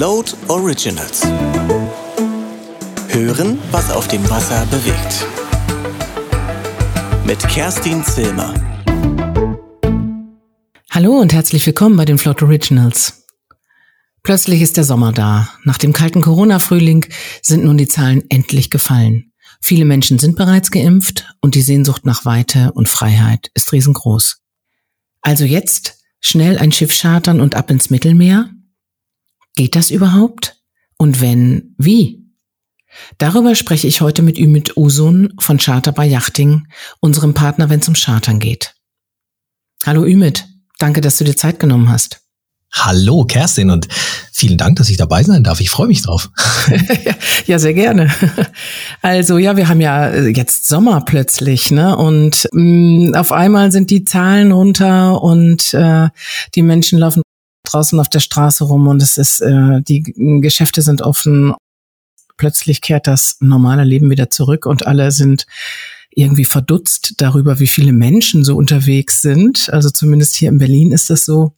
Float Originals. Hören, was auf dem Wasser bewegt. Mit Kerstin Zilmer. Hallo und herzlich willkommen bei den Float Originals. Plötzlich ist der Sommer da. Nach dem kalten Corona-Frühling sind nun die Zahlen endlich gefallen. Viele Menschen sind bereits geimpft und die Sehnsucht nach Weite und Freiheit ist riesengroß. Also jetzt schnell ein Schiff chartern und ab ins Mittelmeer? Geht das überhaupt? Und wenn, wie? Darüber spreche ich heute mit Ümit Usun von Charter bei Yachting, unserem Partner, wenn es um Chartern geht. Hallo Ümit, danke, dass du dir Zeit genommen hast. Hallo Kerstin und vielen Dank, dass ich dabei sein darf. Ich freue mich drauf. ja, sehr gerne. Also ja, wir haben ja jetzt Sommer plötzlich, ne? Und mh, mm, auf einmal sind die Zahlen runter und äh, die Menschen laufen draußen auf der Straße rum und es ist, äh, die Geschäfte sind offen. Plötzlich kehrt das normale Leben wieder zurück und alle sind irgendwie verdutzt darüber, wie viele Menschen so unterwegs sind. Also zumindest hier in Berlin ist das so.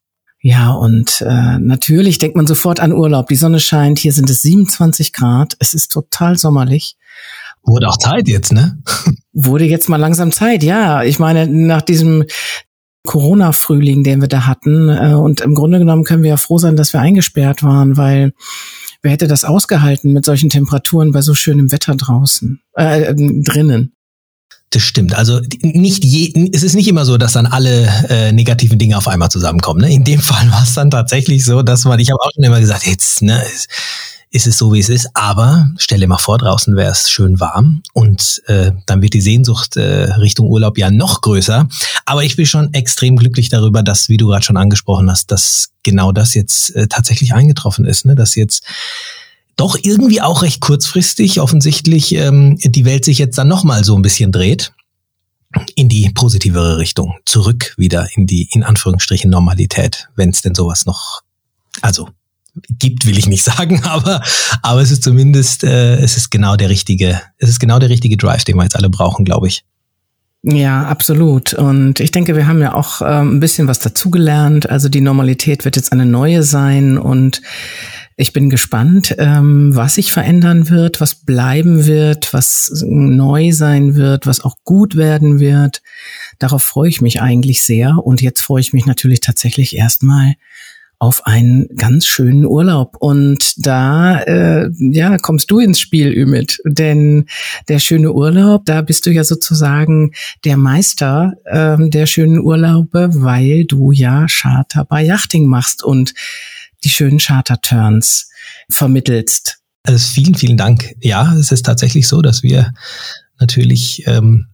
Ja, und äh, natürlich denkt man sofort an Urlaub. Die Sonne scheint, hier sind es 27 Grad, es ist total sommerlich. Wurde auch Zeit jetzt, ne? Wurde jetzt mal langsam Zeit, ja. Ich meine, nach diesem Corona-Frühling, den wir da hatten, äh, und im Grunde genommen können wir ja froh sein, dass wir eingesperrt waren, weil wer hätte das ausgehalten mit solchen Temperaturen bei so schönem Wetter draußen, äh, drinnen? Das stimmt. Also nicht je, es ist nicht immer so, dass dann alle äh, negativen Dinge auf einmal zusammenkommen. Ne? In dem Fall war es dann tatsächlich so, dass man, ich habe auch schon immer gesagt, jetzt ne, ist es so, wie es ist. Aber stell dir mal vor, draußen wäre es schön warm und äh, dann wird die Sehnsucht äh, Richtung Urlaub ja noch größer. Aber ich bin schon extrem glücklich darüber, dass, wie du gerade schon angesprochen hast, dass genau das jetzt äh, tatsächlich eingetroffen ist, ne? dass jetzt doch irgendwie auch recht kurzfristig offensichtlich ähm, die Welt sich jetzt dann nochmal so ein bisschen dreht in die positivere Richtung, zurück wieder in die in Anführungsstrichen Normalität, wenn es denn sowas noch, also gibt, will ich nicht sagen, aber aber es ist zumindest äh, es ist genau der richtige, es ist genau der richtige Drive, den wir jetzt alle brauchen, glaube ich. Ja, absolut. Und ich denke, wir haben ja auch ähm, ein bisschen was dazugelernt. Also die Normalität wird jetzt eine neue sein und ich bin gespannt, ähm, was sich verändern wird, was bleiben wird, was neu sein wird, was auch gut werden wird. Darauf freue ich mich eigentlich sehr. Und jetzt freue ich mich natürlich tatsächlich erstmal auf einen ganz schönen Urlaub. Und da, äh, ja, kommst du ins Spiel, Ümit. Denn der schöne Urlaub, da bist du ja sozusagen der Meister ähm, der schönen Urlaube, weil du ja Charter bei Yachting machst und die schönen Charter-Turns vermittelst. Also vielen, vielen Dank. Ja, es ist tatsächlich so, dass wir natürlich ähm,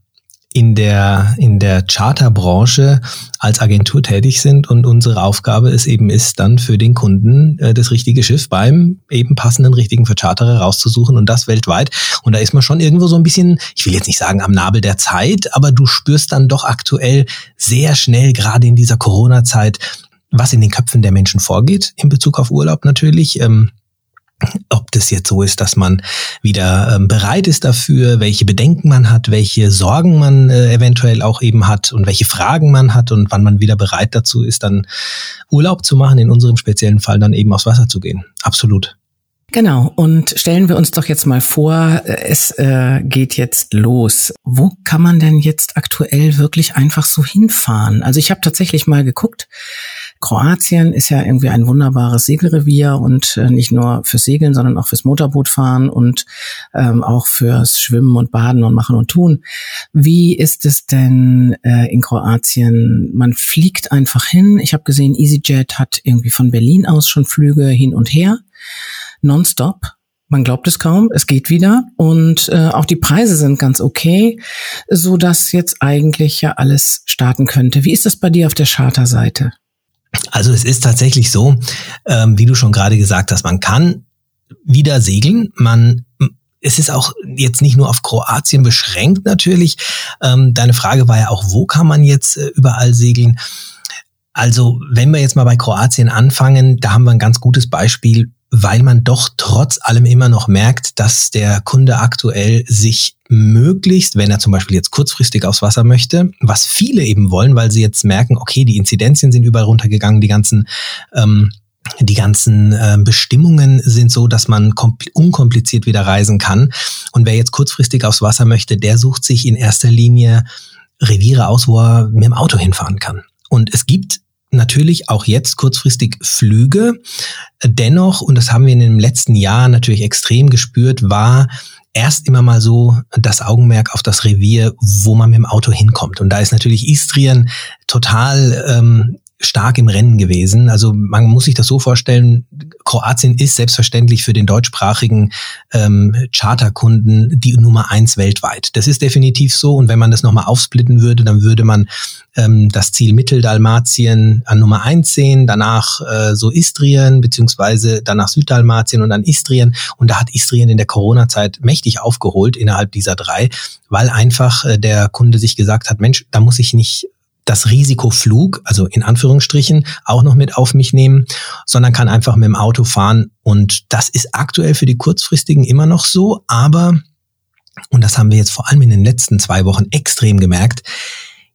in der, in der Charterbranche als Agentur tätig sind und unsere Aufgabe es eben ist, dann für den Kunden äh, das richtige Schiff beim eben passenden richtigen Vercharterer rauszusuchen und das weltweit. Und da ist man schon irgendwo so ein bisschen, ich will jetzt nicht sagen am Nabel der Zeit, aber du spürst dann doch aktuell sehr schnell, gerade in dieser Corona-Zeit, was in den Köpfen der Menschen vorgeht in Bezug auf Urlaub natürlich. Ähm, ob das jetzt so ist, dass man wieder ähm, bereit ist dafür, welche Bedenken man hat, welche Sorgen man äh, eventuell auch eben hat und welche Fragen man hat und wann man wieder bereit dazu ist, dann Urlaub zu machen, in unserem speziellen Fall dann eben aufs Wasser zu gehen. Absolut. Genau, und stellen wir uns doch jetzt mal vor, es äh, geht jetzt los. Wo kann man denn jetzt aktuell wirklich einfach so hinfahren? Also ich habe tatsächlich mal geguckt, Kroatien ist ja irgendwie ein wunderbares Segelrevier und äh, nicht nur fürs Segeln, sondern auch fürs Motorbootfahren und ähm, auch fürs Schwimmen und Baden und Machen und Tun. Wie ist es denn äh, in Kroatien? Man fliegt einfach hin. Ich habe gesehen, EasyJet hat irgendwie von Berlin aus schon Flüge hin und her, nonstop. Man glaubt es kaum, es geht wieder und äh, auch die Preise sind ganz okay, so dass jetzt eigentlich ja alles starten könnte. Wie ist das bei dir auf der Charterseite? Also es ist tatsächlich so, ähm, wie du schon gerade gesagt hast, man kann wieder segeln. Man es ist auch jetzt nicht nur auf Kroatien beschränkt natürlich. Ähm, deine Frage war ja auch, wo kann man jetzt äh, überall segeln? Also wenn wir jetzt mal bei Kroatien anfangen, da haben wir ein ganz gutes Beispiel weil man doch trotz allem immer noch merkt, dass der Kunde aktuell sich möglichst, wenn er zum Beispiel jetzt kurzfristig aufs Wasser möchte, was viele eben wollen, weil sie jetzt merken, okay, die Inzidenzien sind überall runtergegangen, die ganzen ähm, die ganzen äh, Bestimmungen sind so, dass man unkompliziert wieder reisen kann. Und wer jetzt kurzfristig aufs Wasser möchte, der sucht sich in erster Linie Reviere aus, wo er mit dem Auto hinfahren kann. Und es gibt natürlich auch jetzt kurzfristig Flüge. Dennoch, und das haben wir in den letzten Jahren natürlich extrem gespürt, war erst immer mal so das Augenmerk auf das Revier, wo man mit dem Auto hinkommt. Und da ist natürlich Istrien total ähm, stark im Rennen gewesen. Also man muss sich das so vorstellen, Kroatien ist selbstverständlich für den deutschsprachigen ähm, Charterkunden die Nummer eins weltweit. Das ist definitiv so. Und wenn man das nochmal aufsplitten würde, dann würde man ähm, das Ziel Mitteldalmatien an Nummer eins sehen, danach äh, so Istrien, beziehungsweise danach Süddalmatien und dann Istrien. Und da hat Istrien in der Corona-Zeit mächtig aufgeholt innerhalb dieser drei, weil einfach äh, der Kunde sich gesagt hat, Mensch, da muss ich nicht das Risiko Flug, also in Anführungsstrichen, auch noch mit auf mich nehmen, sondern kann einfach mit dem Auto fahren. Und das ist aktuell für die kurzfristigen immer noch so, aber, und das haben wir jetzt vor allem in den letzten zwei Wochen extrem gemerkt,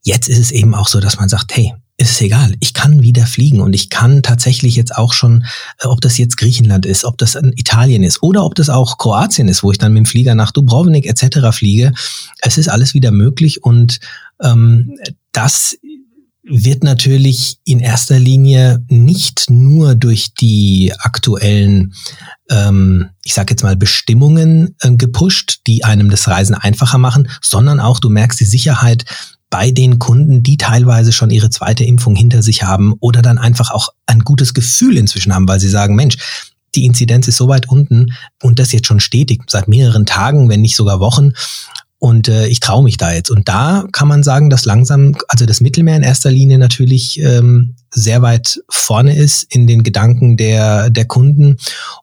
jetzt ist es eben auch so, dass man sagt, hey, ist egal, ich kann wieder fliegen und ich kann tatsächlich jetzt auch schon, äh, ob das jetzt Griechenland ist, ob das Italien ist oder ob das auch Kroatien ist, wo ich dann mit dem Flieger nach Dubrovnik etc. fliege. Es ist alles wieder möglich und ähm, das wird natürlich in erster Linie nicht nur durch die aktuellen, ähm, ich sage jetzt mal, Bestimmungen äh, gepusht, die einem das Reisen einfacher machen, sondern auch, du merkst die Sicherheit bei den Kunden, die teilweise schon ihre zweite Impfung hinter sich haben oder dann einfach auch ein gutes Gefühl inzwischen haben, weil sie sagen, Mensch, die Inzidenz ist so weit unten und das jetzt schon stetig seit mehreren Tagen, wenn nicht sogar Wochen. Und äh, ich traue mich da jetzt. Und da kann man sagen, dass langsam, also das Mittelmeer in erster Linie natürlich ähm, sehr weit vorne ist in den Gedanken der, der Kunden.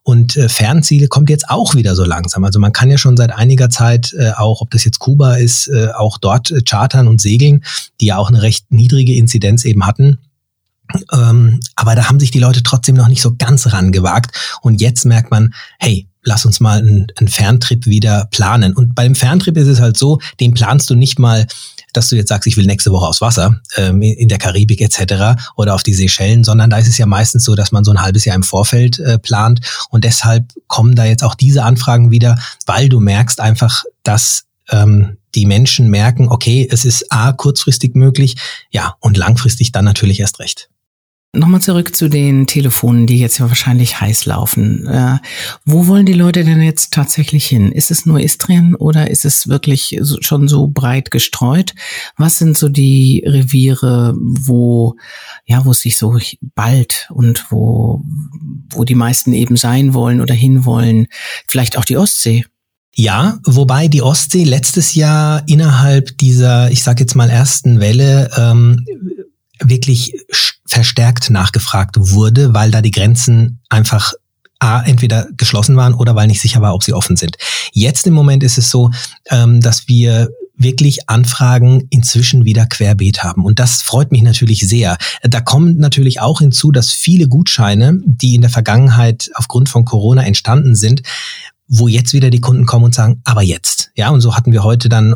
Und äh, Fernziele kommt jetzt auch wieder so langsam. Also man kann ja schon seit einiger Zeit äh, auch, ob das jetzt Kuba ist, äh, auch dort äh, chartern und segeln, die ja auch eine recht niedrige Inzidenz eben hatten. Ähm, aber da haben sich die Leute trotzdem noch nicht so ganz rangewagt. Und jetzt merkt man, hey, lass uns mal einen, einen Ferntrip wieder planen. Und beim Ferntrip ist es halt so, den planst du nicht mal, dass du jetzt sagst, ich will nächste Woche aufs Wasser, ähm, in der Karibik etc. oder auf die Seychellen, sondern da ist es ja meistens so, dass man so ein halbes Jahr im Vorfeld äh, plant. Und deshalb kommen da jetzt auch diese Anfragen wieder, weil du merkst einfach, dass ähm, die Menschen merken, okay, es ist A, kurzfristig möglich, ja, und langfristig dann natürlich erst recht. Nochmal zurück zu den Telefonen, die jetzt ja wahrscheinlich heiß laufen. Äh, wo wollen die Leute denn jetzt tatsächlich hin? Ist es nur Istrien oder ist es wirklich schon so breit gestreut? Was sind so die Reviere, wo, ja, wo es sich so bald und wo, wo die meisten eben sein wollen oder hinwollen? Vielleicht auch die Ostsee? Ja, wobei die Ostsee letztes Jahr innerhalb dieser, ich sag jetzt mal, ersten Welle ähm, wirklich verstärkt nachgefragt wurde, weil da die Grenzen einfach A, entweder geschlossen waren oder weil nicht sicher war, ob sie offen sind. Jetzt im Moment ist es so, ähm, dass wir wirklich Anfragen inzwischen wieder querbeet haben. Und das freut mich natürlich sehr. Da kommt natürlich auch hinzu, dass viele Gutscheine, die in der Vergangenheit aufgrund von Corona entstanden sind, wo jetzt wieder die Kunden kommen und sagen, aber jetzt. Ja, und so hatten wir heute dann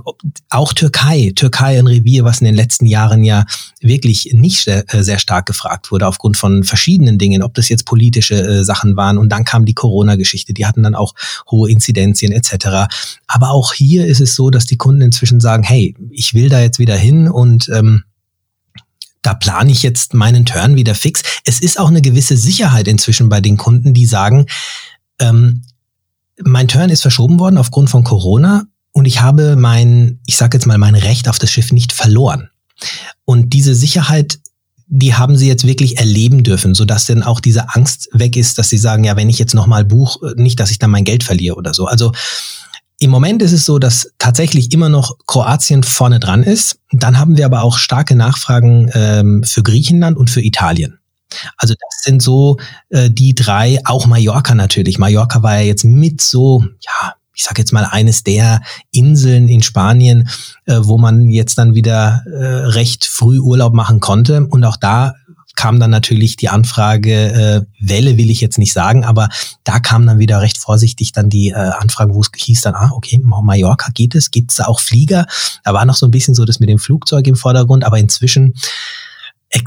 auch Türkei, Türkei ein Revier, was in den letzten Jahren ja wirklich nicht sehr, äh, sehr stark gefragt wurde, aufgrund von verschiedenen Dingen, ob das jetzt politische äh, Sachen waren. Und dann kam die Corona-Geschichte, die hatten dann auch hohe Inzidenzien etc. Aber auch hier ist es so, dass die Kunden inzwischen sagen, hey, ich will da jetzt wieder hin und ähm, da plane ich jetzt meinen Turn wieder fix. Es ist auch eine gewisse Sicherheit inzwischen bei den Kunden, die sagen, ähm, mein Turn ist verschoben worden aufgrund von Corona und ich habe mein, ich sage jetzt mal, mein Recht auf das Schiff nicht verloren. Und diese Sicherheit, die haben sie jetzt wirklich erleben dürfen, sodass dann auch diese Angst weg ist, dass sie sagen, ja, wenn ich jetzt nochmal buch, nicht, dass ich dann mein Geld verliere oder so. Also im Moment ist es so, dass tatsächlich immer noch Kroatien vorne dran ist. Dann haben wir aber auch starke Nachfragen ähm, für Griechenland und für Italien. Also das sind so äh, die drei, auch Mallorca natürlich. Mallorca war ja jetzt mit so, ja, ich sage jetzt mal eines der Inseln in Spanien, äh, wo man jetzt dann wieder äh, recht früh Urlaub machen konnte. Und auch da kam dann natürlich die Anfrage, äh, Welle will ich jetzt nicht sagen, aber da kam dann wieder recht vorsichtig dann die äh, Anfrage, wo es hieß dann, ah, okay, Mallorca geht es, gibt es da auch Flieger? Da war noch so ein bisschen so das mit dem Flugzeug im Vordergrund, aber inzwischen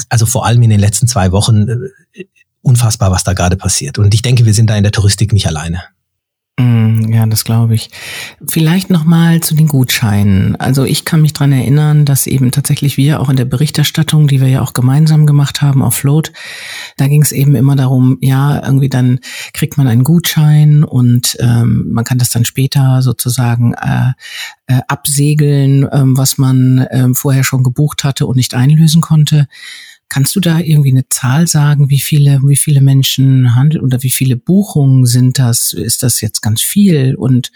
also vor allem in den letzten zwei Wochen äh, unfassbar, was da gerade passiert. Und ich denke, wir sind da in der Touristik nicht alleine. Mm, ja, das glaube ich. Vielleicht noch mal zu den Gutscheinen. Also ich kann mich dran erinnern, dass eben tatsächlich wir auch in der Berichterstattung, die wir ja auch gemeinsam gemacht haben auf Float, da ging es eben immer darum, ja, irgendwie dann kriegt man einen Gutschein und ähm, man kann das dann später sozusagen äh, äh, absegeln, ähm, was man ähm, vorher schon gebucht hatte und nicht einlösen konnte. Kannst du da irgendwie eine Zahl sagen, wie viele, wie viele Menschen handeln oder wie viele Buchungen sind das? Ist das jetzt ganz viel? Und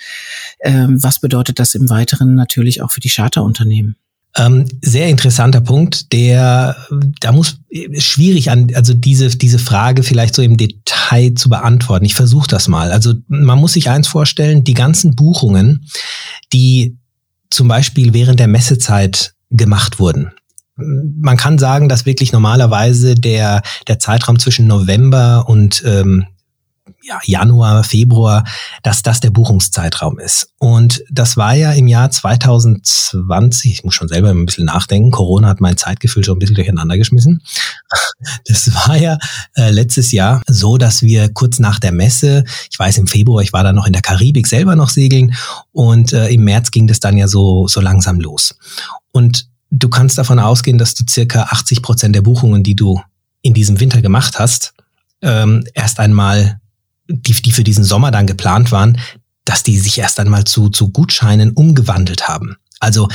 ähm, was bedeutet das im Weiteren natürlich auch für die Charterunternehmen? Ähm, sehr interessanter Punkt, der da muss schwierig an, also diese diese Frage vielleicht so im Detail zu beantworten. Ich versuche das mal. Also man muss sich eins vorstellen: Die ganzen Buchungen, die zum Beispiel während der Messezeit gemacht wurden, man kann sagen, dass wirklich normalerweise der, der Zeitraum zwischen November und ähm, ja, Januar, Februar, dass das der Buchungszeitraum ist. Und das war ja im Jahr 2020, ich muss schon selber ein bisschen nachdenken, Corona hat mein Zeitgefühl schon ein bisschen durcheinander geschmissen. Das war ja äh, letztes Jahr so, dass wir kurz nach der Messe, ich weiß im Februar, ich war da noch in der Karibik selber noch segeln und äh, im März ging das dann ja so, so langsam los. Und du kannst davon ausgehen, dass du circa 80 Prozent der Buchungen, die du in diesem Winter gemacht hast, ähm, erst einmal, die, die für diesen Sommer dann geplant waren, dass die sich erst einmal zu, zu Gutscheinen umgewandelt haben. Also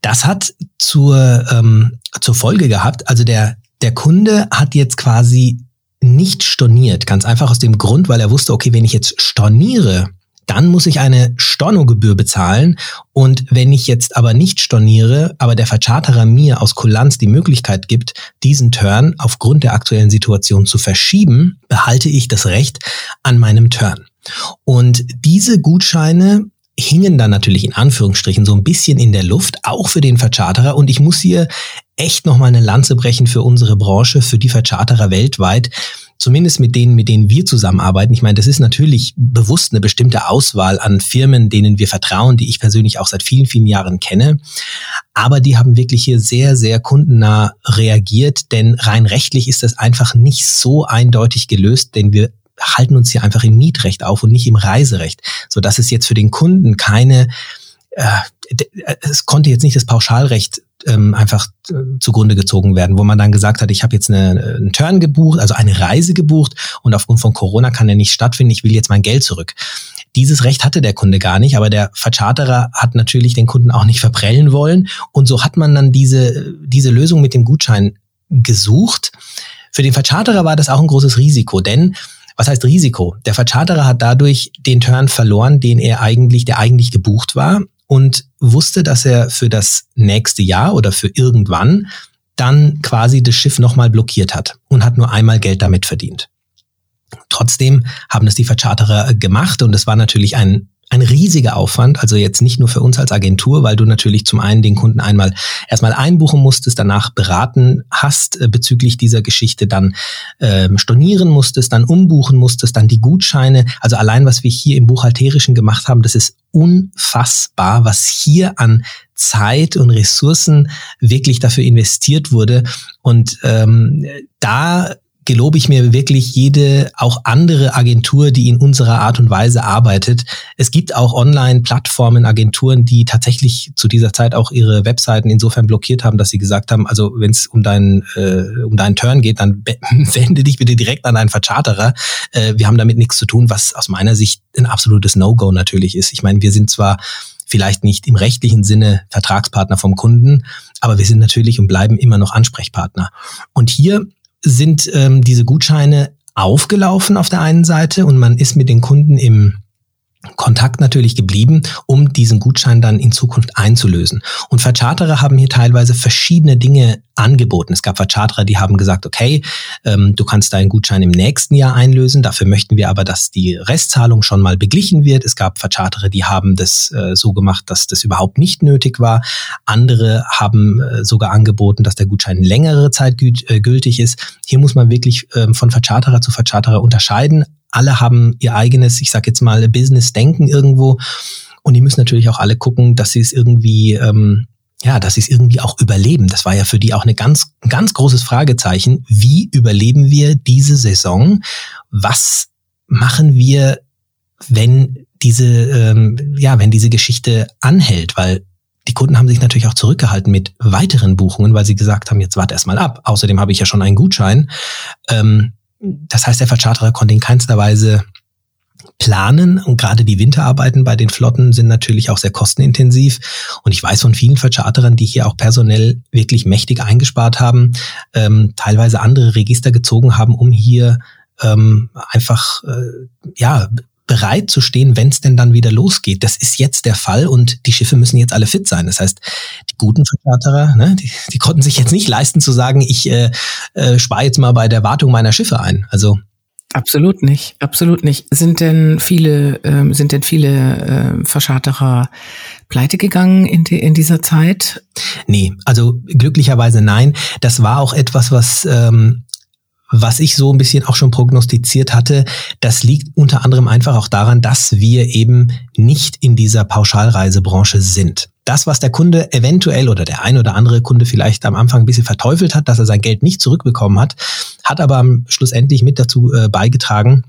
das hat zur, ähm, zur Folge gehabt, also der, der Kunde hat jetzt quasi nicht storniert, ganz einfach aus dem Grund, weil er wusste, okay, wenn ich jetzt storniere, dann muss ich eine Stornogebühr bezahlen. Und wenn ich jetzt aber nicht storniere, aber der Vercharterer mir aus Kulanz die Möglichkeit gibt, diesen Turn aufgrund der aktuellen Situation zu verschieben, behalte ich das Recht an meinem Turn. Und diese Gutscheine hingen dann natürlich in Anführungsstrichen so ein bisschen in der Luft, auch für den Vercharterer. Und ich muss hier echt nochmal eine Lanze brechen für unsere Branche, für die Vercharterer weltweit, zumindest mit denen, mit denen wir zusammenarbeiten. Ich meine, das ist natürlich bewusst eine bestimmte Auswahl an Firmen, denen wir vertrauen, die ich persönlich auch seit vielen, vielen Jahren kenne. Aber die haben wirklich hier sehr, sehr kundennah reagiert, denn rein rechtlich ist das einfach nicht so eindeutig gelöst, denn wir halten uns hier einfach im Mietrecht auf und nicht im Reiserecht, so dass es jetzt für den Kunden keine es konnte jetzt nicht das Pauschalrecht ähm, einfach äh, zugrunde gezogen werden, wo man dann gesagt hat, ich habe jetzt eine, einen Turn gebucht, also eine Reise gebucht und aufgrund von Corona kann der nicht stattfinden, ich will jetzt mein Geld zurück. Dieses Recht hatte der Kunde gar nicht, aber der Vercharterer hat natürlich den Kunden auch nicht verprellen wollen und so hat man dann diese, diese Lösung mit dem Gutschein gesucht. Für den Vercharterer war das auch ein großes Risiko, denn was heißt Risiko? Der Vercharterer hat dadurch den Turn verloren, den er eigentlich, der eigentlich gebucht war und wusste, dass er für das nächste Jahr oder für irgendwann dann quasi das Schiff nochmal blockiert hat und hat nur einmal Geld damit verdient. Trotzdem haben es die Vercharterer gemacht und es war natürlich ein ein riesiger Aufwand, also jetzt nicht nur für uns als Agentur, weil du natürlich zum einen den Kunden einmal erstmal einbuchen musstest, danach beraten hast äh, bezüglich dieser Geschichte, dann ähm, stornieren musstest, dann umbuchen musstest, dann die Gutscheine. Also allein, was wir hier im Buchhalterischen gemacht haben, das ist unfassbar, was hier an Zeit und Ressourcen wirklich dafür investiert wurde. Und ähm, da gelobe ich mir wirklich jede auch andere Agentur, die in unserer Art und Weise arbeitet. Es gibt auch Online-Plattformen, Agenturen, die tatsächlich zu dieser Zeit auch ihre Webseiten insofern blockiert haben, dass sie gesagt haben, also wenn es um deinen äh, um deinen Turn geht, dann wende dich bitte direkt an einen Vercharterer. Äh, wir haben damit nichts zu tun, was aus meiner Sicht ein absolutes No-Go natürlich ist. Ich meine, wir sind zwar vielleicht nicht im rechtlichen Sinne Vertragspartner vom Kunden, aber wir sind natürlich und bleiben immer noch Ansprechpartner. Und hier sind ähm, diese Gutscheine aufgelaufen auf der einen Seite und man ist mit den Kunden im Kontakt natürlich geblieben, um diesen Gutschein dann in Zukunft einzulösen. Und Vercharterer haben hier teilweise verschiedene Dinge angeboten. Es gab Vercharterer, die haben gesagt, okay, ähm, du kannst deinen Gutschein im nächsten Jahr einlösen, dafür möchten wir aber, dass die Restzahlung schon mal beglichen wird. Es gab Vercharterer, die haben das äh, so gemacht, dass das überhaupt nicht nötig war. Andere haben äh, sogar angeboten, dass der Gutschein längere Zeit äh, gültig ist. Hier muss man wirklich ähm, von Vercharterer zu Vercharterer unterscheiden alle haben ihr eigenes, ich sag jetzt mal, Business-Denken irgendwo. Und die müssen natürlich auch alle gucken, dass sie es irgendwie ähm, ja, dass sie es irgendwie auch überleben. Das war ja für die auch eine ganz, ein ganz großes Fragezeichen. Wie überleben wir diese Saison? Was machen wir, wenn diese, ähm, ja, wenn diese Geschichte anhält? Weil die Kunden haben sich natürlich auch zurückgehalten mit weiteren Buchungen, weil sie gesagt haben, jetzt warte erst mal ab. Außerdem habe ich ja schon einen Gutschein. Ähm, das heißt, der Vercharterer konnte in keinster Weise planen. Und gerade die Winterarbeiten bei den Flotten sind natürlich auch sehr kostenintensiv. Und ich weiß von vielen Vercharterern, die hier auch personell wirklich mächtig eingespart haben, ähm, teilweise andere Register gezogen haben, um hier ähm, einfach äh, ja bereit zu stehen, wenn es denn dann wieder losgeht. Das ist jetzt der Fall und die Schiffe müssen jetzt alle fit sein. Das heißt, die guten Vercharterer, ne, die, die konnten sich jetzt nicht leisten zu sagen, ich äh, äh, spare jetzt mal bei der Wartung meiner Schiffe ein. Also Absolut nicht, absolut nicht. Sind denn viele, ähm, sind denn viele äh, Verscharterer pleite gegangen in, die, in dieser Zeit? Nee, also glücklicherweise nein. Das war auch etwas, was ähm, was ich so ein bisschen auch schon prognostiziert hatte, das liegt unter anderem einfach auch daran, dass wir eben nicht in dieser Pauschalreisebranche sind. Das, was der Kunde eventuell oder der ein oder andere Kunde vielleicht am Anfang ein bisschen verteufelt hat, dass er sein Geld nicht zurückbekommen hat, hat aber schlussendlich mit dazu äh, beigetragen,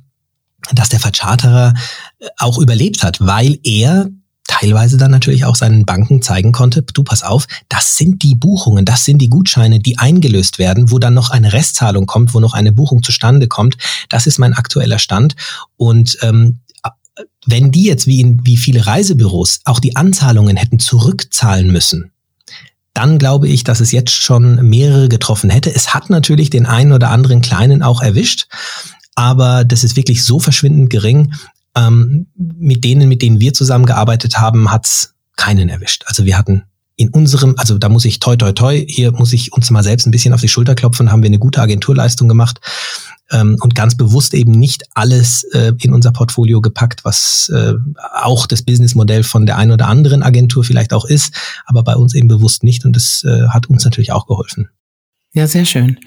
dass der Vercharterer äh, auch überlebt hat, weil er teilweise dann natürlich auch seinen Banken zeigen konnte, du pass auf, das sind die Buchungen, das sind die Gutscheine, die eingelöst werden, wo dann noch eine Restzahlung kommt, wo noch eine Buchung zustande kommt. Das ist mein aktueller Stand. Und ähm, wenn die jetzt wie, in, wie viele Reisebüros auch die Anzahlungen hätten zurückzahlen müssen, dann glaube ich, dass es jetzt schon mehrere getroffen hätte. Es hat natürlich den einen oder anderen kleinen auch erwischt, aber das ist wirklich so verschwindend gering. Ähm, mit denen, mit denen wir zusammengearbeitet haben, hat's keinen erwischt. Also wir hatten in unserem, also da muss ich toi toi toi, hier muss ich uns mal selbst ein bisschen auf die Schulter klopfen, haben wir eine gute Agenturleistung gemacht ähm, und ganz bewusst eben nicht alles äh, in unser Portfolio gepackt, was äh, auch das Businessmodell von der einen oder anderen Agentur vielleicht auch ist, aber bei uns eben bewusst nicht und das äh, hat uns natürlich auch geholfen. Ja, sehr schön.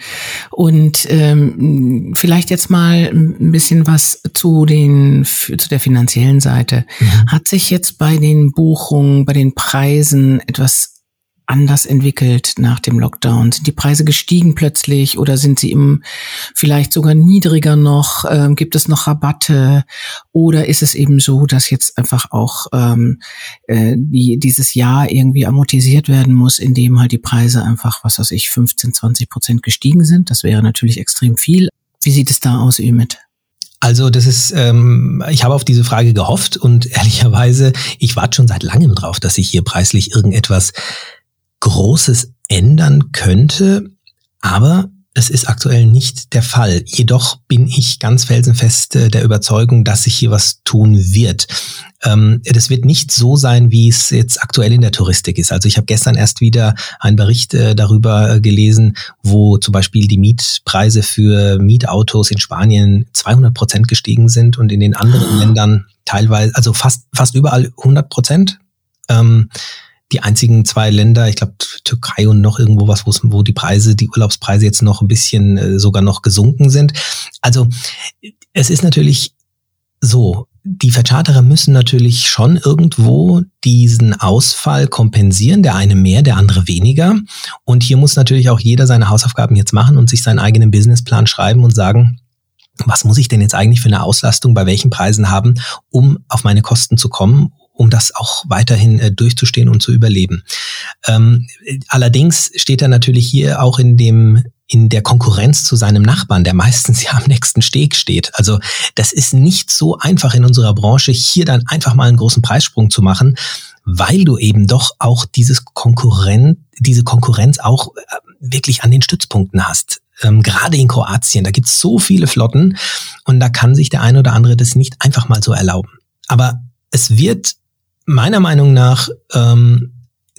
Und ähm, vielleicht jetzt mal ein bisschen was zu den zu der finanziellen Seite. Mhm. Hat sich jetzt bei den Buchungen, bei den Preisen etwas anders entwickelt nach dem Lockdown? Sind die Preise gestiegen plötzlich oder sind sie im vielleicht sogar niedriger noch? Ähm, gibt es noch Rabatte? Oder ist es eben so, dass jetzt einfach auch ähm, äh, die, dieses Jahr irgendwie amortisiert werden muss, indem halt die Preise einfach, was weiß ich, 15, 20 Prozent gestiegen sind? Das wäre natürlich extrem viel. Wie sieht es da aus, Ümit? Also das ist, ähm, ich habe auf diese Frage gehofft und ehrlicherweise, ich warte schon seit langem drauf, dass sich hier preislich irgendetwas Großes ändern könnte, aber es ist aktuell nicht der Fall. Jedoch bin ich ganz felsenfest äh, der Überzeugung, dass sich hier was tun wird. Ähm, das wird nicht so sein, wie es jetzt aktuell in der Touristik ist. Also ich habe gestern erst wieder einen Bericht äh, darüber äh, gelesen, wo zum Beispiel die Mietpreise für Mietautos in Spanien 200 Prozent gestiegen sind und in den anderen ah. Ländern teilweise, also fast, fast überall 100 Prozent. Ähm, die einzigen zwei Länder, ich glaube Türkei und noch irgendwo was, wo die Preise, die Urlaubspreise jetzt noch ein bisschen äh, sogar noch gesunken sind. Also es ist natürlich so, die Vercharterer müssen natürlich schon irgendwo diesen Ausfall kompensieren, der eine mehr, der andere weniger. Und hier muss natürlich auch jeder seine Hausaufgaben jetzt machen und sich seinen eigenen Businessplan schreiben und sagen, was muss ich denn jetzt eigentlich für eine Auslastung bei welchen Preisen haben, um auf meine Kosten zu kommen um das auch weiterhin äh, durchzustehen und zu überleben. Ähm, allerdings steht er natürlich hier auch in dem in der Konkurrenz zu seinem Nachbarn, der meistens ja am nächsten Steg steht. Also das ist nicht so einfach in unserer Branche, hier dann einfach mal einen großen Preissprung zu machen, weil du eben doch auch dieses Konkurrent, diese Konkurrenz auch äh, wirklich an den Stützpunkten hast. Ähm, gerade in Kroatien, da gibt's so viele Flotten und da kann sich der eine oder andere das nicht einfach mal so erlauben. Aber es wird meiner Meinung nach ähm,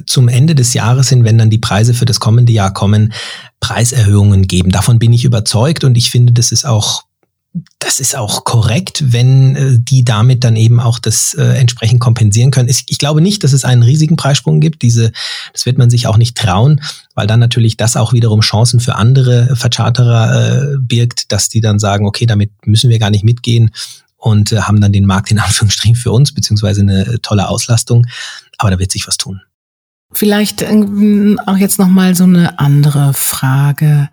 zum Ende des Jahres hin, wenn dann die Preise für das kommende Jahr kommen, Preiserhöhungen geben. Davon bin ich überzeugt und ich finde, das ist auch das ist auch korrekt, wenn äh, die damit dann eben auch das äh, entsprechend kompensieren können. Ich, ich, glaube nicht, dass es einen riesigen Preissprung gibt. Diese, das wird man sich auch nicht trauen, weil dann natürlich das auch wiederum Chancen für andere Vercharterer äh, birgt, dass die dann sagen, okay, damit müssen wir gar nicht mitgehen und äh, haben dann den Markt in Anführungsstrichen für uns, beziehungsweise eine tolle Auslastung. Aber da wird sich was tun. Vielleicht ähm, auch jetzt noch mal so eine andere Frage.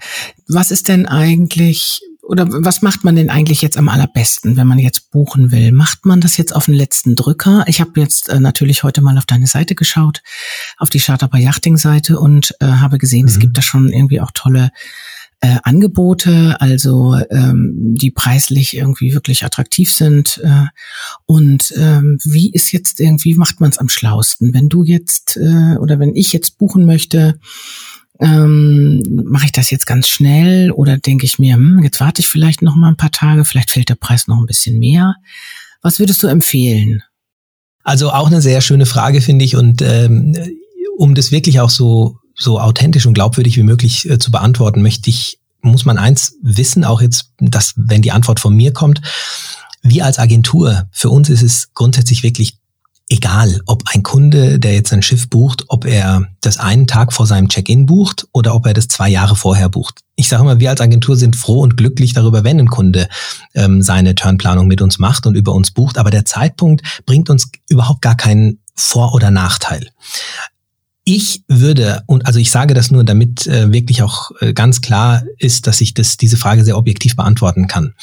Was ist denn eigentlich oder was macht man denn eigentlich jetzt am allerbesten, wenn man jetzt buchen will? Macht man das jetzt auf den letzten Drücker? Ich habe jetzt äh, natürlich heute mal auf deine Seite geschaut, auf die Charter bei Yachting Seite und äh, habe gesehen, mhm. es gibt da schon irgendwie auch tolle äh, Angebote, also ähm, die preislich irgendwie wirklich attraktiv sind. Äh, und ähm, wie ist jetzt irgendwie, macht man es am schlausten? Wenn du jetzt äh, oder wenn ich jetzt buchen möchte, ähm, mache ich das jetzt ganz schnell oder denke ich mir, hm, jetzt warte ich vielleicht noch mal ein paar Tage, vielleicht fällt der Preis noch ein bisschen mehr. Was würdest du empfehlen? Also auch eine sehr schöne Frage finde ich und ähm, um das wirklich auch so so authentisch und glaubwürdig wie möglich äh, zu beantworten, möchte ich, muss man eins wissen, auch jetzt, dass, wenn die Antwort von mir kommt, wir als Agentur, für uns ist es grundsätzlich wirklich egal, ob ein Kunde, der jetzt ein Schiff bucht, ob er das einen Tag vor seinem Check-in bucht oder ob er das zwei Jahre vorher bucht. Ich sage immer, wir als Agentur sind froh und glücklich darüber, wenn ein Kunde ähm, seine Turnplanung mit uns macht und über uns bucht. Aber der Zeitpunkt bringt uns überhaupt gar keinen Vor- oder Nachteil. Ich würde, und also ich sage das nur, damit äh, wirklich auch äh, ganz klar ist, dass ich das, diese Frage sehr objektiv beantworten kann.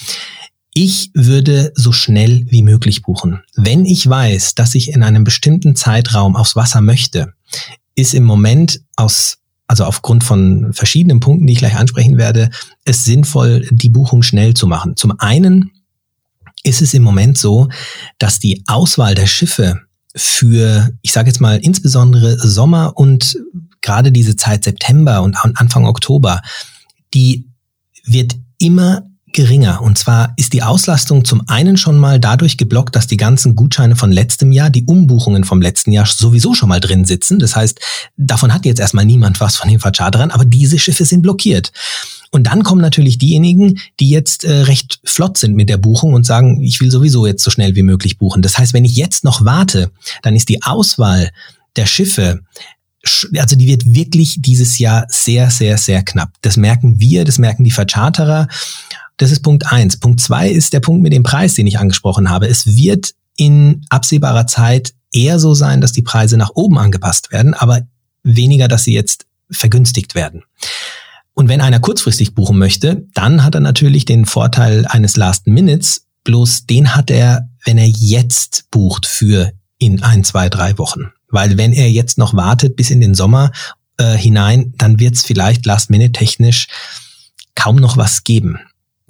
Ich würde so schnell wie möglich buchen. Wenn ich weiß, dass ich in einem bestimmten Zeitraum aufs Wasser möchte, ist im Moment aus also aufgrund von verschiedenen Punkten, die ich gleich ansprechen werde, es sinnvoll, die Buchung schnell zu machen. Zum einen ist es im Moment so, dass die Auswahl der Schiffe für, ich sage jetzt mal, insbesondere Sommer und gerade diese Zeit September und Anfang Oktober, die wird immer geringer. Und zwar ist die Auslastung zum einen schon mal dadurch geblockt, dass die ganzen Gutscheine von letztem Jahr, die Umbuchungen vom letzten Jahr sowieso schon mal drin sitzen. Das heißt, davon hat jetzt erstmal niemand was von den Vercharterern, aber diese Schiffe sind blockiert. Und dann kommen natürlich diejenigen, die jetzt äh, recht flott sind mit der Buchung und sagen, ich will sowieso jetzt so schnell wie möglich buchen. Das heißt, wenn ich jetzt noch warte, dann ist die Auswahl der Schiffe also die wird wirklich dieses Jahr sehr, sehr, sehr knapp. Das merken wir, das merken die Vercharterer. Das ist Punkt eins. Punkt zwei ist der Punkt mit dem Preis, den ich angesprochen habe. Es wird in absehbarer Zeit eher so sein, dass die Preise nach oben angepasst werden, aber weniger, dass sie jetzt vergünstigt werden. Und wenn einer kurzfristig buchen möchte, dann hat er natürlich den Vorteil eines Last Minutes, bloß den hat er, wenn er jetzt bucht für in ein, zwei, drei Wochen. Weil wenn er jetzt noch wartet bis in den Sommer äh, hinein, dann wird es vielleicht Last Minute technisch kaum noch was geben.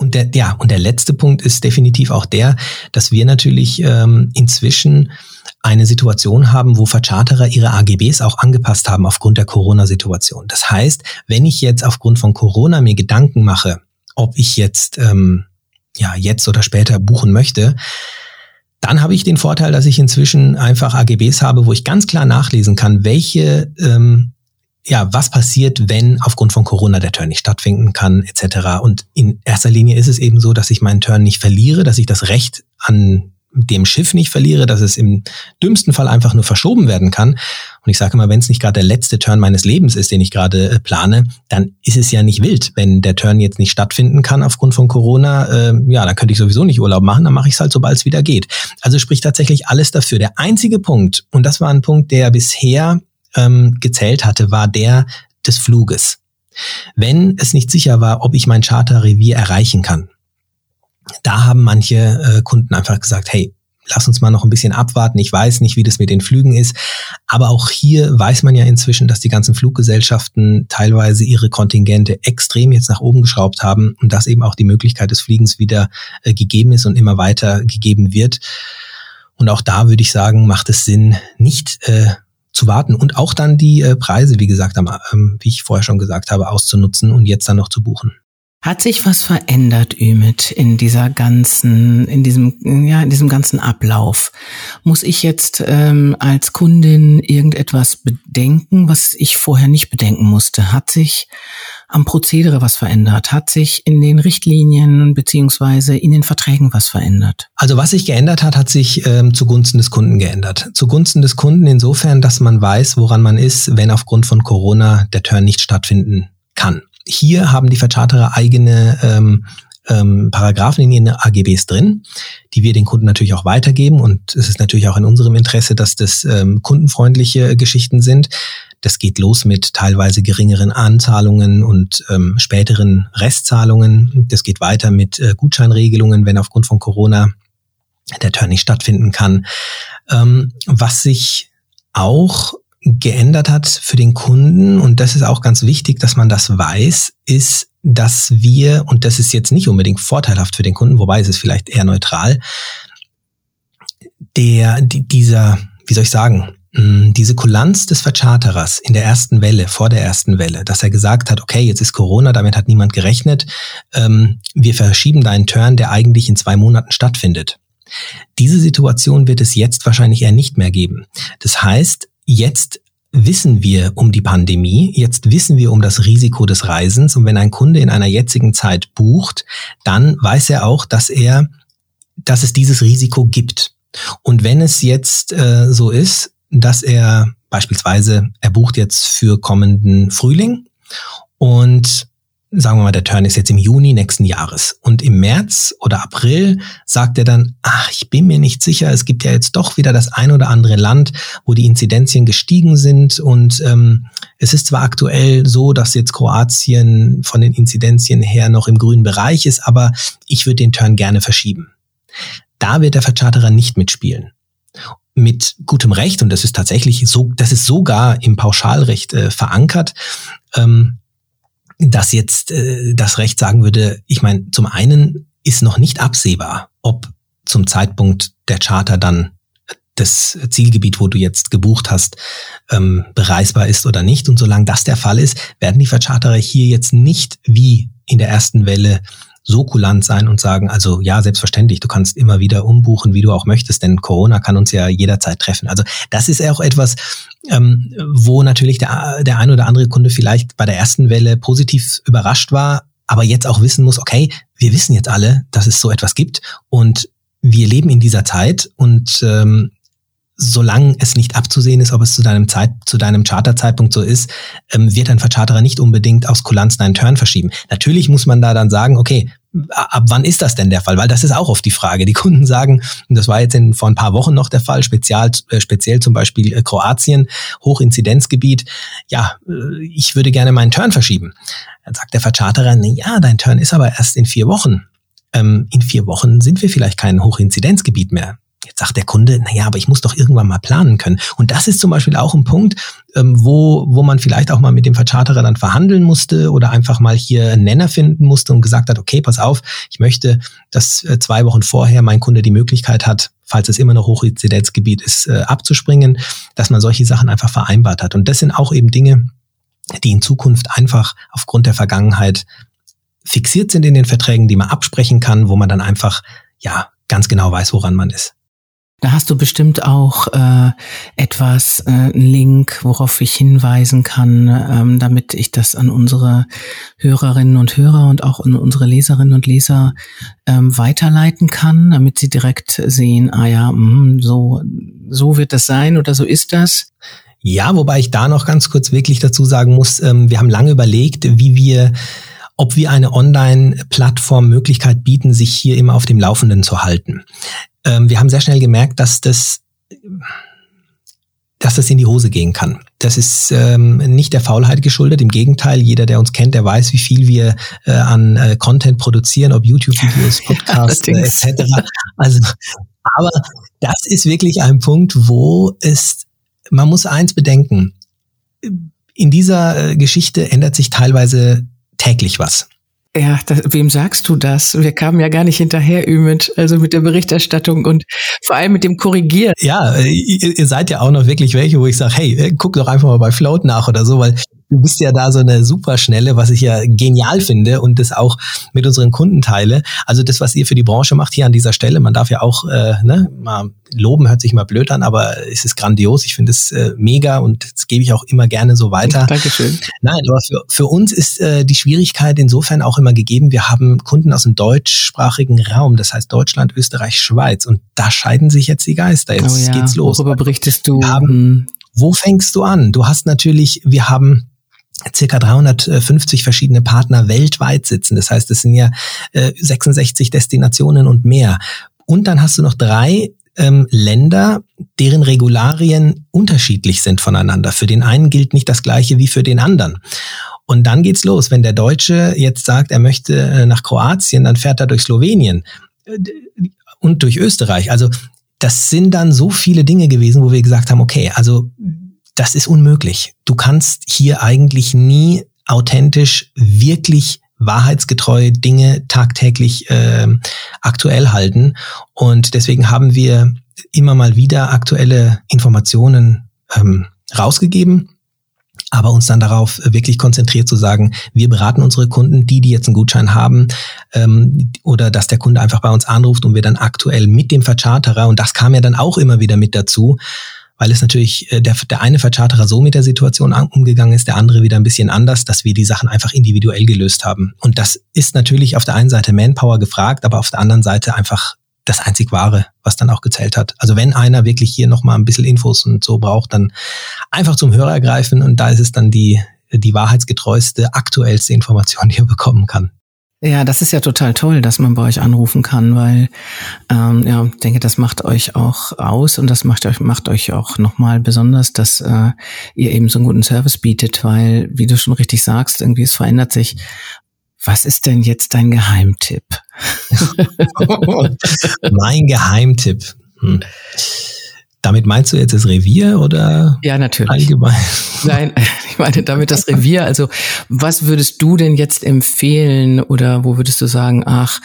Und der, ja, und der letzte Punkt ist definitiv auch der, dass wir natürlich ähm, inzwischen eine Situation haben, wo Vercharterer ihre AGBs auch angepasst haben aufgrund der Corona-Situation. Das heißt, wenn ich jetzt aufgrund von Corona mir Gedanken mache, ob ich jetzt ähm, ja jetzt oder später buchen möchte, dann habe ich den Vorteil, dass ich inzwischen einfach AGBs habe, wo ich ganz klar nachlesen kann, welche ähm, ja, was passiert, wenn aufgrund von Corona der Turn nicht stattfinden kann, etc. Und in erster Linie ist es eben so, dass ich meinen Turn nicht verliere, dass ich das Recht an dem Schiff nicht verliere, dass es im dümmsten Fall einfach nur verschoben werden kann. Und ich sage immer, wenn es nicht gerade der letzte Turn meines Lebens ist, den ich gerade äh, plane, dann ist es ja nicht wild. Wenn der Turn jetzt nicht stattfinden kann aufgrund von Corona, äh, ja, dann könnte ich sowieso nicht Urlaub machen, dann mache ich es halt, sobald es wieder geht. Also spricht tatsächlich alles dafür. Der einzige Punkt, und das war ein Punkt, der bisher ähm, gezählt hatte, war der des Fluges. Wenn es nicht sicher war, ob ich mein Charterrevier erreichen kann, da haben manche äh, Kunden einfach gesagt, hey, lass uns mal noch ein bisschen abwarten. Ich weiß nicht, wie das mit den Flügen ist. Aber auch hier weiß man ja inzwischen, dass die ganzen Fluggesellschaften teilweise ihre Kontingente extrem jetzt nach oben geschraubt haben und dass eben auch die Möglichkeit des Fliegens wieder äh, gegeben ist und immer weiter gegeben wird. Und auch da würde ich sagen, macht es Sinn, nicht äh, zu warten und auch dann die äh, Preise, wie gesagt, ähm, wie ich vorher schon gesagt habe, auszunutzen und jetzt dann noch zu buchen. Hat sich was verändert, Ümit, in dieser ganzen, in diesem, ja, in diesem ganzen Ablauf? Muss ich jetzt ähm, als Kundin irgendetwas bedenken, was ich vorher nicht bedenken musste? Hat sich am Prozedere was verändert? Hat sich in den Richtlinien beziehungsweise in den Verträgen was verändert? Also was sich geändert hat, hat sich ähm, zugunsten des Kunden geändert. Zugunsten des Kunden insofern, dass man weiß, woran man ist, wenn aufgrund von Corona der Turn nicht stattfinden kann. Hier haben die Vercharterer eigene ähm, ähm, Paragraphen in ihren AGBs drin, die wir den Kunden natürlich auch weitergeben. Und es ist natürlich auch in unserem Interesse, dass das ähm, kundenfreundliche Geschichten sind. Das geht los mit teilweise geringeren Anzahlungen und ähm, späteren Restzahlungen. Das geht weiter mit äh, Gutscheinregelungen, wenn aufgrund von Corona der Turn nicht stattfinden kann. Ähm, was sich auch geändert hat für den Kunden, und das ist auch ganz wichtig, dass man das weiß, ist, dass wir, und das ist jetzt nicht unbedingt vorteilhaft für den Kunden, wobei es ist vielleicht eher neutral, der, die, dieser, wie soll ich sagen, diese Kulanz des Vercharterers in der ersten Welle, vor der ersten Welle, dass er gesagt hat, okay, jetzt ist Corona, damit hat niemand gerechnet, ähm, wir verschieben deinen Turn, der eigentlich in zwei Monaten stattfindet. Diese Situation wird es jetzt wahrscheinlich eher nicht mehr geben. Das heißt, jetzt wissen wir um die Pandemie, jetzt wissen wir um das Risiko des Reisens und wenn ein Kunde in einer jetzigen Zeit bucht, dann weiß er auch, dass er, dass es dieses Risiko gibt. Und wenn es jetzt äh, so ist, dass er beispielsweise, er bucht jetzt für kommenden Frühling und sagen wir mal, der Turn ist jetzt im Juni nächsten Jahres. Und im März oder April sagt er dann, ach, ich bin mir nicht sicher, es gibt ja jetzt doch wieder das ein oder andere Land, wo die Inzidenzien gestiegen sind. Und ähm, es ist zwar aktuell so, dass jetzt Kroatien von den Inzidenzien her noch im grünen Bereich ist, aber ich würde den Turn gerne verschieben. Da wird der Vercharterer nicht mitspielen mit gutem Recht, und das ist tatsächlich so, das ist sogar im Pauschalrecht äh, verankert, ähm, dass jetzt äh, das Recht sagen würde, ich meine, zum einen ist noch nicht absehbar, ob zum Zeitpunkt der Charter dann das Zielgebiet, wo du jetzt gebucht hast, ähm, bereisbar ist oder nicht. Und solange das der Fall ist, werden die Vercharterer hier jetzt nicht wie in der ersten Welle so kulant sein und sagen, also ja, selbstverständlich, du kannst immer wieder umbuchen, wie du auch möchtest, denn Corona kann uns ja jederzeit treffen. Also das ist auch etwas, ähm, wo natürlich der, der ein oder andere Kunde vielleicht bei der ersten Welle positiv überrascht war, aber jetzt auch wissen muss, okay, wir wissen jetzt alle, dass es so etwas gibt und wir leben in dieser Zeit und ähm, solange es nicht abzusehen ist, ob es zu deinem Zeit, zu deinem Charterzeitpunkt so ist, ähm, wird ein Vercharterer nicht unbedingt aus Kulanz deinen Turn verschieben. Natürlich muss man da dann sagen, okay, ab wann ist das denn der Fall? Weil das ist auch oft die Frage. Die Kunden sagen, und das war jetzt in, vor ein paar Wochen noch der Fall, speziell, äh, speziell zum Beispiel äh, Kroatien, Hochinzidenzgebiet, ja, äh, ich würde gerne meinen Turn verschieben. Dann sagt der Vercharterer, ja, dein Turn ist aber erst in vier Wochen. Ähm, in vier Wochen sind wir vielleicht kein Hochinzidenzgebiet mehr. Jetzt sagt der Kunde, na ja, aber ich muss doch irgendwann mal planen können. Und das ist zum Beispiel auch ein Punkt, ähm, wo, wo man vielleicht auch mal mit dem Vercharterer dann verhandeln musste oder einfach mal hier einen Nenner finden musste und gesagt hat, okay, pass auf, ich möchte, dass äh, zwei Wochen vorher mein Kunde die Möglichkeit hat, falls es immer noch Hochinzidenzgebiet ist, äh, abzuspringen, dass man solche Sachen einfach vereinbart hat. Und das sind auch eben Dinge, die in Zukunft einfach aufgrund der Vergangenheit fixiert sind in den Verträgen, die man absprechen kann, wo man dann einfach, ja, ganz genau weiß, woran man ist. Da hast du bestimmt auch äh, etwas, äh, einen Link, worauf ich hinweisen kann, ähm, damit ich das an unsere Hörerinnen und Hörer und auch an unsere Leserinnen und Leser ähm, weiterleiten kann, damit sie direkt sehen, ah ja, mh, so, so wird das sein oder so ist das. Ja, wobei ich da noch ganz kurz wirklich dazu sagen muss, ähm, wir haben lange überlegt, wie wir ob wir eine Online-Plattform Möglichkeit bieten, sich hier immer auf dem Laufenden zu halten ähm, wir haben sehr schnell gemerkt, dass das dass das in die Hose gehen kann. Das ist ähm, nicht der Faulheit geschuldet. Im Gegenteil, jeder, der uns kennt, der weiß, wie viel wir äh, an äh, Content produzieren, ob YouTube-Videos, Podcasts äh, etc. Also, aber das ist wirklich ein Punkt, wo es, man muss eins bedenken. In dieser äh, Geschichte ändert sich teilweise täglich was. Ja, das, wem sagst du das? Wir kamen ja gar nicht hinterher, Ümit, also mit der Berichterstattung und vor allem mit dem Korrigieren. Ja, äh, ihr, ihr seid ja auch noch wirklich welche, wo ich sage, hey, äh, guck doch einfach mal bei Float nach oder so, weil du bist ja da so eine Superschnelle, was ich ja genial finde und das auch mit unseren Kunden teile. Also das, was ihr für die Branche macht hier an dieser Stelle, man darf ja auch äh, ne, mal loben, hört sich mal blöd an, aber es ist grandios. Ich finde es äh, mega und das gebe ich auch immer gerne so weiter. Dankeschön. Nein, aber für, für uns ist äh, die Schwierigkeit insofern auch immer gegeben, wir haben Kunden aus dem deutschsprachigen Raum, das heißt Deutschland, Österreich, Schweiz und da scheiden sich jetzt die Geister. Jetzt oh ja. geht's los. Worüber berichtest du? Haben, wo fängst du an? Du hast natürlich, wir haben circa 350 verschiedene Partner weltweit sitzen. Das heißt, es sind ja äh, 66 Destinationen und mehr. Und dann hast du noch drei ähm, Länder, deren Regularien unterschiedlich sind voneinander. Für den einen gilt nicht das gleiche wie für den anderen. Und dann geht's los. Wenn der Deutsche jetzt sagt, er möchte äh, nach Kroatien, dann fährt er durch Slowenien äh, und durch Österreich. Also das sind dann so viele Dinge gewesen, wo wir gesagt haben, okay, also das ist unmöglich. Du kannst hier eigentlich nie authentisch wirklich wahrheitsgetreue Dinge tagtäglich äh, aktuell halten. Und deswegen haben wir immer mal wieder aktuelle Informationen ähm, rausgegeben, aber uns dann darauf wirklich konzentriert zu sagen, wir beraten unsere Kunden, die, die jetzt einen Gutschein haben, ähm, oder dass der Kunde einfach bei uns anruft und wir dann aktuell mit dem Vercharterer, und das kam ja dann auch immer wieder mit dazu, weil es natürlich äh, der, der eine Vercharterer so mit der Situation umgegangen ist, der andere wieder ein bisschen anders, dass wir die Sachen einfach individuell gelöst haben. Und das ist natürlich auf der einen Seite Manpower gefragt, aber auf der anderen Seite einfach das einzig Wahre, was dann auch gezählt hat. Also wenn einer wirklich hier nochmal ein bisschen Infos und so braucht, dann einfach zum Hörer greifen und da ist es dann die, die wahrheitsgetreueste, aktuellste Information, die er bekommen kann. Ja, das ist ja total toll, dass man bei euch anrufen kann, weil ähm, ja, ich denke, das macht euch auch aus und das macht euch macht euch auch nochmal besonders, dass äh, ihr eben so einen guten Service bietet, weil, wie du schon richtig sagst, irgendwie es verändert sich. Was ist denn jetzt dein Geheimtipp? mein Geheimtipp. Hm. Damit meinst du jetzt das Revier oder? Ja, natürlich. Allgemein. Nein, ich meine damit das Revier. Also, was würdest du denn jetzt empfehlen oder wo würdest du sagen, ach,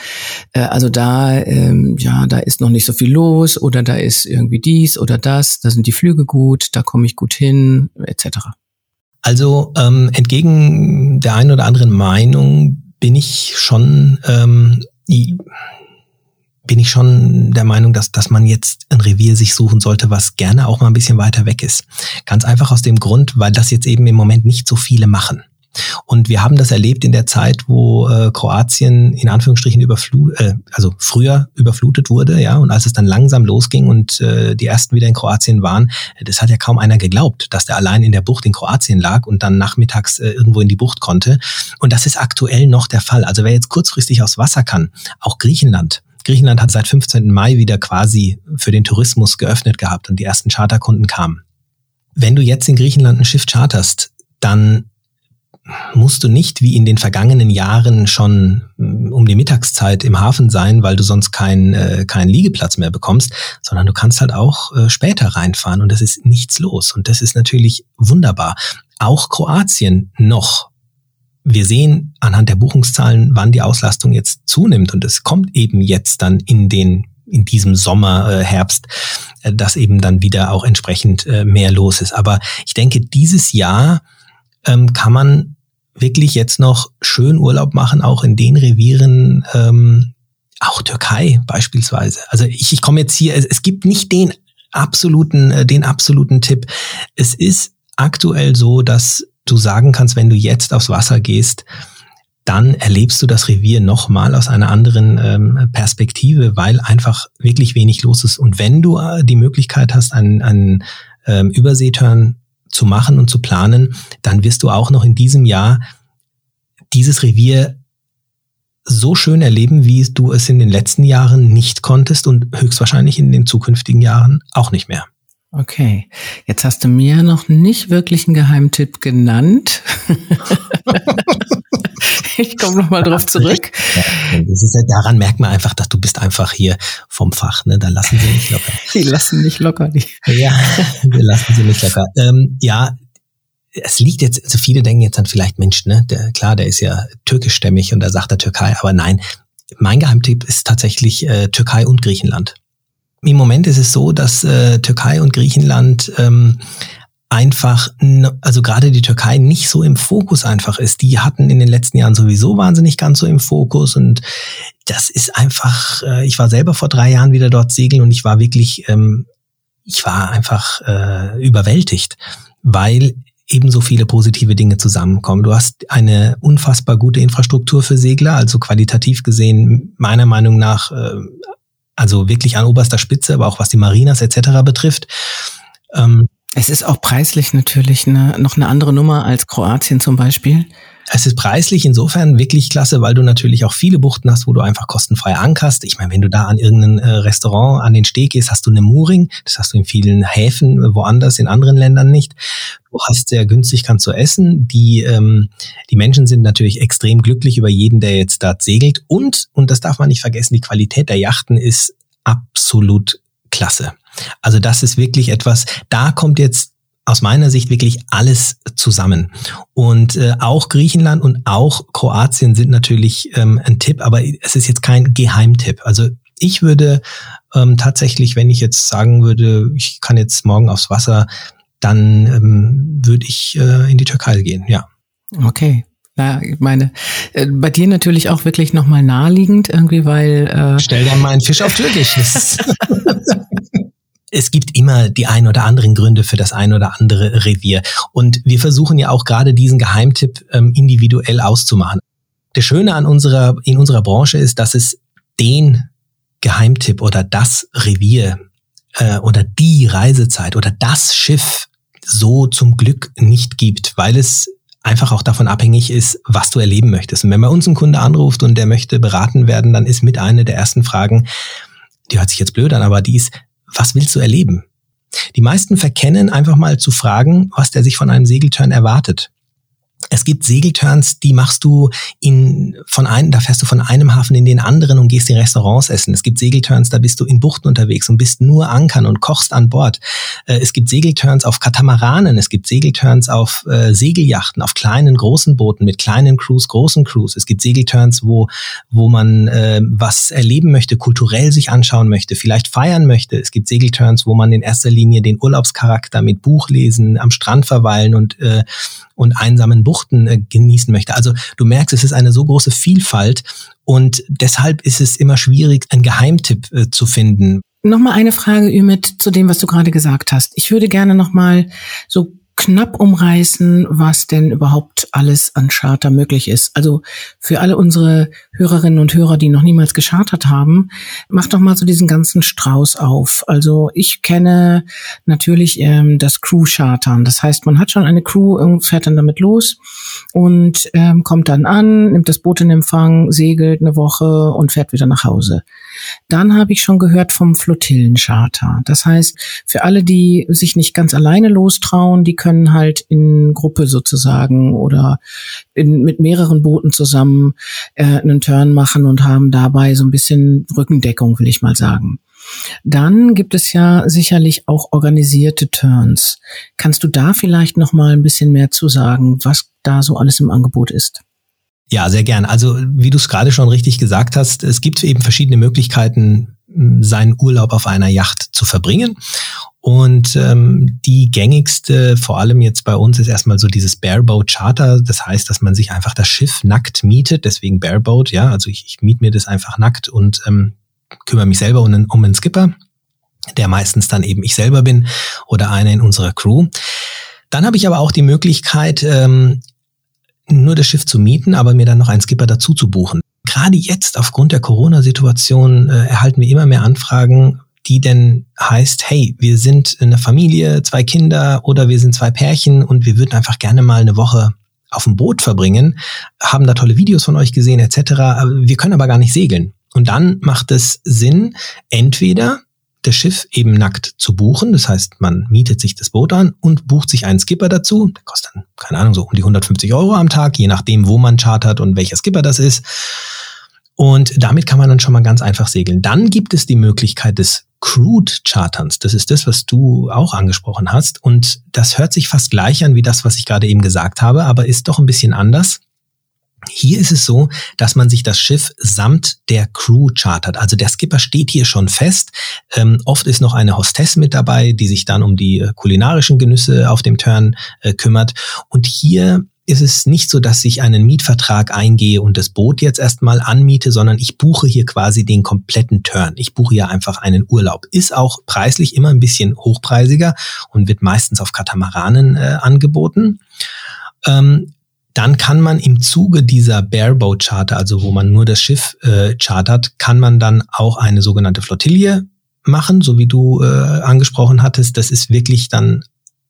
äh, also da, ähm, ja, da ist noch nicht so viel los oder da ist irgendwie dies oder das, da sind die Flüge gut, da komme ich gut hin, etc. Also ähm, entgegen der einen oder anderen Meinung bin ich schon ähm, bin ich schon der Meinung, dass, dass man jetzt ein Revier sich suchen sollte, was gerne auch mal ein bisschen weiter weg ist. Ganz einfach aus dem Grund, weil das jetzt eben im Moment nicht so viele machen. Und wir haben das erlebt in der Zeit, wo äh, Kroatien in Anführungsstrichen überflutet, äh, also früher überflutet wurde, ja, und als es dann langsam losging und äh, die ersten wieder in Kroatien waren, das hat ja kaum einer geglaubt, dass der allein in der Bucht in Kroatien lag und dann nachmittags äh, irgendwo in die Bucht konnte. Und das ist aktuell noch der Fall. Also wer jetzt kurzfristig aufs Wasser kann, auch Griechenland, Griechenland hat seit 15. Mai wieder quasi für den Tourismus geöffnet gehabt und die ersten Charterkunden kamen. Wenn du jetzt in Griechenland ein Schiff charterst, dann musst du nicht wie in den vergangenen Jahren schon mm, um die Mittagszeit im Hafen sein, weil du sonst keinen äh, keinen Liegeplatz mehr bekommst, sondern du kannst halt auch äh, später reinfahren und es ist nichts los. Und das ist natürlich wunderbar. Auch Kroatien noch wir sehen anhand der Buchungszahlen, wann die Auslastung jetzt zunimmt und es kommt eben jetzt dann in den in diesem Sommer, äh, Herbst, äh, dass eben dann wieder auch entsprechend äh, mehr los ist. Aber ich denke, dieses Jahr ähm, kann man wirklich jetzt noch schön Urlaub machen, auch in den Revieren, ähm, auch Türkei beispielsweise. Also ich, ich komme jetzt hier, es, es gibt nicht den absoluten, äh, den absoluten Tipp. Es ist aktuell so, dass du sagen kannst, wenn du jetzt aufs Wasser gehst, dann erlebst du das Revier nochmal aus einer anderen ähm, Perspektive, weil einfach wirklich wenig los ist. Und wenn du äh, die Möglichkeit hast, einen, einen ähm, Überseeturn zu machen und zu planen, dann wirst du auch noch in diesem Jahr dieses Revier so schön erleben, wie du es in den letzten Jahren nicht konntest und höchstwahrscheinlich in den zukünftigen Jahren auch nicht mehr. Okay, jetzt hast du mir noch nicht wirklich einen Geheimtipp genannt. ich komme noch mal drauf zurück. Ja, das ist ja, daran merkt man einfach, dass du bist einfach hier vom Fach. Ne? Da lassen sie nicht locker. Die lassen nicht locker. Die. Ja, wir lassen sie nicht locker. Ähm, ja, es liegt jetzt, also viele denken jetzt dann vielleicht, Mensch, ne, der, klar, der ist ja türkischstämmig und da sagt er Türkei, aber nein, mein Geheimtipp ist tatsächlich äh, Türkei und Griechenland. Im Moment ist es so, dass äh, Türkei und Griechenland ähm, einfach, also gerade die Türkei nicht so im Fokus einfach ist. Die hatten in den letzten Jahren sowieso wahnsinnig ganz so im Fokus und das ist einfach, äh, ich war selber vor drei Jahren wieder dort segeln und ich war wirklich, ähm, ich war einfach äh, überwältigt, weil eben so viele positive Dinge zusammenkommen. Du hast eine unfassbar gute Infrastruktur für Segler, also qualitativ gesehen meiner Meinung nach äh, also wirklich an oberster Spitze, aber auch was die Marinas etc. betrifft. Ähm, Es ist auch preislich natürlich eine, noch eine andere Nummer als Kroatien zum Beispiel. Es ist preislich insofern wirklich klasse, weil du natürlich auch viele Buchten hast, wo du einfach kostenfrei ankerst. Ich meine, wenn du da an irgendein äh, Restaurant an den Steg gehst, hast du eine Mooring. Das hast du in vielen Häfen äh, woanders, in anderen Ländern nicht. Du hast sehr günstig, kannst du essen. Die, ähm, die Menschen sind natürlich extrem glücklich über jeden, der jetzt dort segelt. Und, und das darf man nicht vergessen, die Qualität der Yachten ist absolut klasse. Also das ist wirklich etwas, da kommt jetzt aus meiner Sicht wirklich alles zusammen. Und äh, auch Griechenland und auch Kroatien sind natürlich ähm, ein Tipp, aber es ist jetzt kein Geheimtipp. Also ich würde ähm, tatsächlich, wenn ich jetzt sagen würde, ich kann jetzt morgen aufs Wasser, dann ähm, würde ich äh, in die Türkei gehen, ja. Okay. Ja, ich meine, äh, bei dir natürlich auch wirklich nochmal naheliegend irgendwie, weil... Äh Stell dir mal einen Fisch auf Türkisch. es gibt immer die ein oder anderen Gründe für das ein oder andere Revier. Und wir versuchen ja auch gerade diesen Geheimtipp ähm, individuell auszumachen. Das Schöne an unserer, in unserer Branche ist, dass es den Geheimtipp oder das Revier äh, oder die Reisezeit oder das Schiff so zum Glück nicht gibt, weil es einfach auch davon abhängig ist, was du erleben möchtest. Und wenn bei uns ein Kunde anruft und der möchte beraten werden, dann ist mit einer der ersten Fragen, die hört sich jetzt blöd an, aber die ist, was willst du erleben? Die meisten verkennen einfach mal zu fragen, was der sich von einem Segelturn erwartet. Es gibt Segelturns, die machst du in, von einem, da fährst du von einem Hafen in den anderen und gehst in Restaurants essen. Es gibt Segelturns, da bist du in Buchten unterwegs und bist nur ankern und kochst an Bord. Äh, es gibt Segelturns auf Katamaranen, es gibt Segelturns auf äh, Segelyachten, auf kleinen, großen Booten mit kleinen Crews, großen Crews. Es gibt Segelturns, wo, wo man äh, was erleben möchte, kulturell sich anschauen möchte, vielleicht feiern möchte. Es gibt Segelturns, wo man in erster Linie den Urlaubscharakter mit Buch lesen, am Strand verweilen und äh, und einsamen Buchten äh, genießen möchte. Also du merkst, es ist eine so große Vielfalt und deshalb ist es immer schwierig, einen Geheimtipp äh, zu finden. Nochmal eine Frage, Ümit, zu dem, was du gerade gesagt hast. Ich würde gerne nochmal so knapp umreißen, was denn überhaupt alles an Charter möglich ist. Also für alle unsere Hörerinnen und Hörer, die noch niemals geschartert haben, macht doch mal so diesen ganzen Strauß auf. Also ich kenne natürlich ähm, das Crew-Chartern. Das heißt, man hat schon eine Crew, fährt dann damit los und ähm, kommt dann an, nimmt das Boot in Empfang, segelt eine Woche und fährt wieder nach Hause. Dann habe ich schon gehört vom Flotillencharter. Das heißt, für alle, die sich nicht ganz alleine lostrauen, die können halt in Gruppe sozusagen oder in, mit mehreren Booten zusammen äh, einen Turn machen und haben dabei so ein bisschen Rückendeckung, will ich mal sagen. Dann gibt es ja sicherlich auch organisierte Turns. Kannst du da vielleicht noch mal ein bisschen mehr zu sagen, was da so alles im Angebot ist? Ja, sehr gern. Also wie du es gerade schon richtig gesagt hast, es gibt eben verschiedene Möglichkeiten, seinen Urlaub auf einer Yacht zu verbringen. Und ähm, die gängigste, vor allem jetzt bei uns, ist erstmal so dieses Bareboat Charter. Das heißt, dass man sich einfach das Schiff nackt mietet, deswegen Bareboat, ja. Also ich, ich miete mir das einfach nackt und ähm, kümmere mich selber um einen, um einen Skipper, der meistens dann eben ich selber bin oder einer in unserer Crew. Dann habe ich aber auch die Möglichkeit, ähm, nur das Schiff zu mieten, aber mir dann noch einen Skipper dazu zu buchen. Gerade jetzt aufgrund der Corona-Situation äh, erhalten wir immer mehr Anfragen, die denn heißt, hey, wir sind eine Familie, zwei Kinder oder wir sind zwei Pärchen und wir würden einfach gerne mal eine Woche auf dem Boot verbringen, haben da tolle Videos von euch gesehen etc. Wir können aber gar nicht segeln. Und dann macht es Sinn, entweder das Schiff eben nackt zu buchen. Das heißt, man mietet sich das Boot an und bucht sich einen Skipper dazu. Der kostet dann, keine Ahnung, so um die 150 Euro am Tag, je nachdem, wo man chartert und welcher Skipper das ist. Und damit kann man dann schon mal ganz einfach segeln. Dann gibt es die Möglichkeit des Crude Charterns. Das ist das, was du auch angesprochen hast. Und das hört sich fast gleich an wie das, was ich gerade eben gesagt habe, aber ist doch ein bisschen anders. Hier ist es so, dass man sich das Schiff samt der Crew chartert. Also der Skipper steht hier schon fest. Ähm, oft ist noch eine Hostess mit dabei, die sich dann um die äh, kulinarischen Genüsse auf dem Turn äh, kümmert. Und hier ist es nicht so, dass ich einen Mietvertrag eingehe und das Boot jetzt erstmal anmiete, sondern ich buche hier quasi den kompletten Turn. Ich buche hier einfach einen Urlaub. Ist auch preislich immer ein bisschen hochpreisiger und wird meistens auf Katamaranen äh, angeboten. Ähm, dann kann man im Zuge dieser Bareboat Charter, also wo man nur das Schiff äh, chartert, kann man dann auch eine sogenannte Flottille machen, so wie du äh, angesprochen hattest. Das ist wirklich dann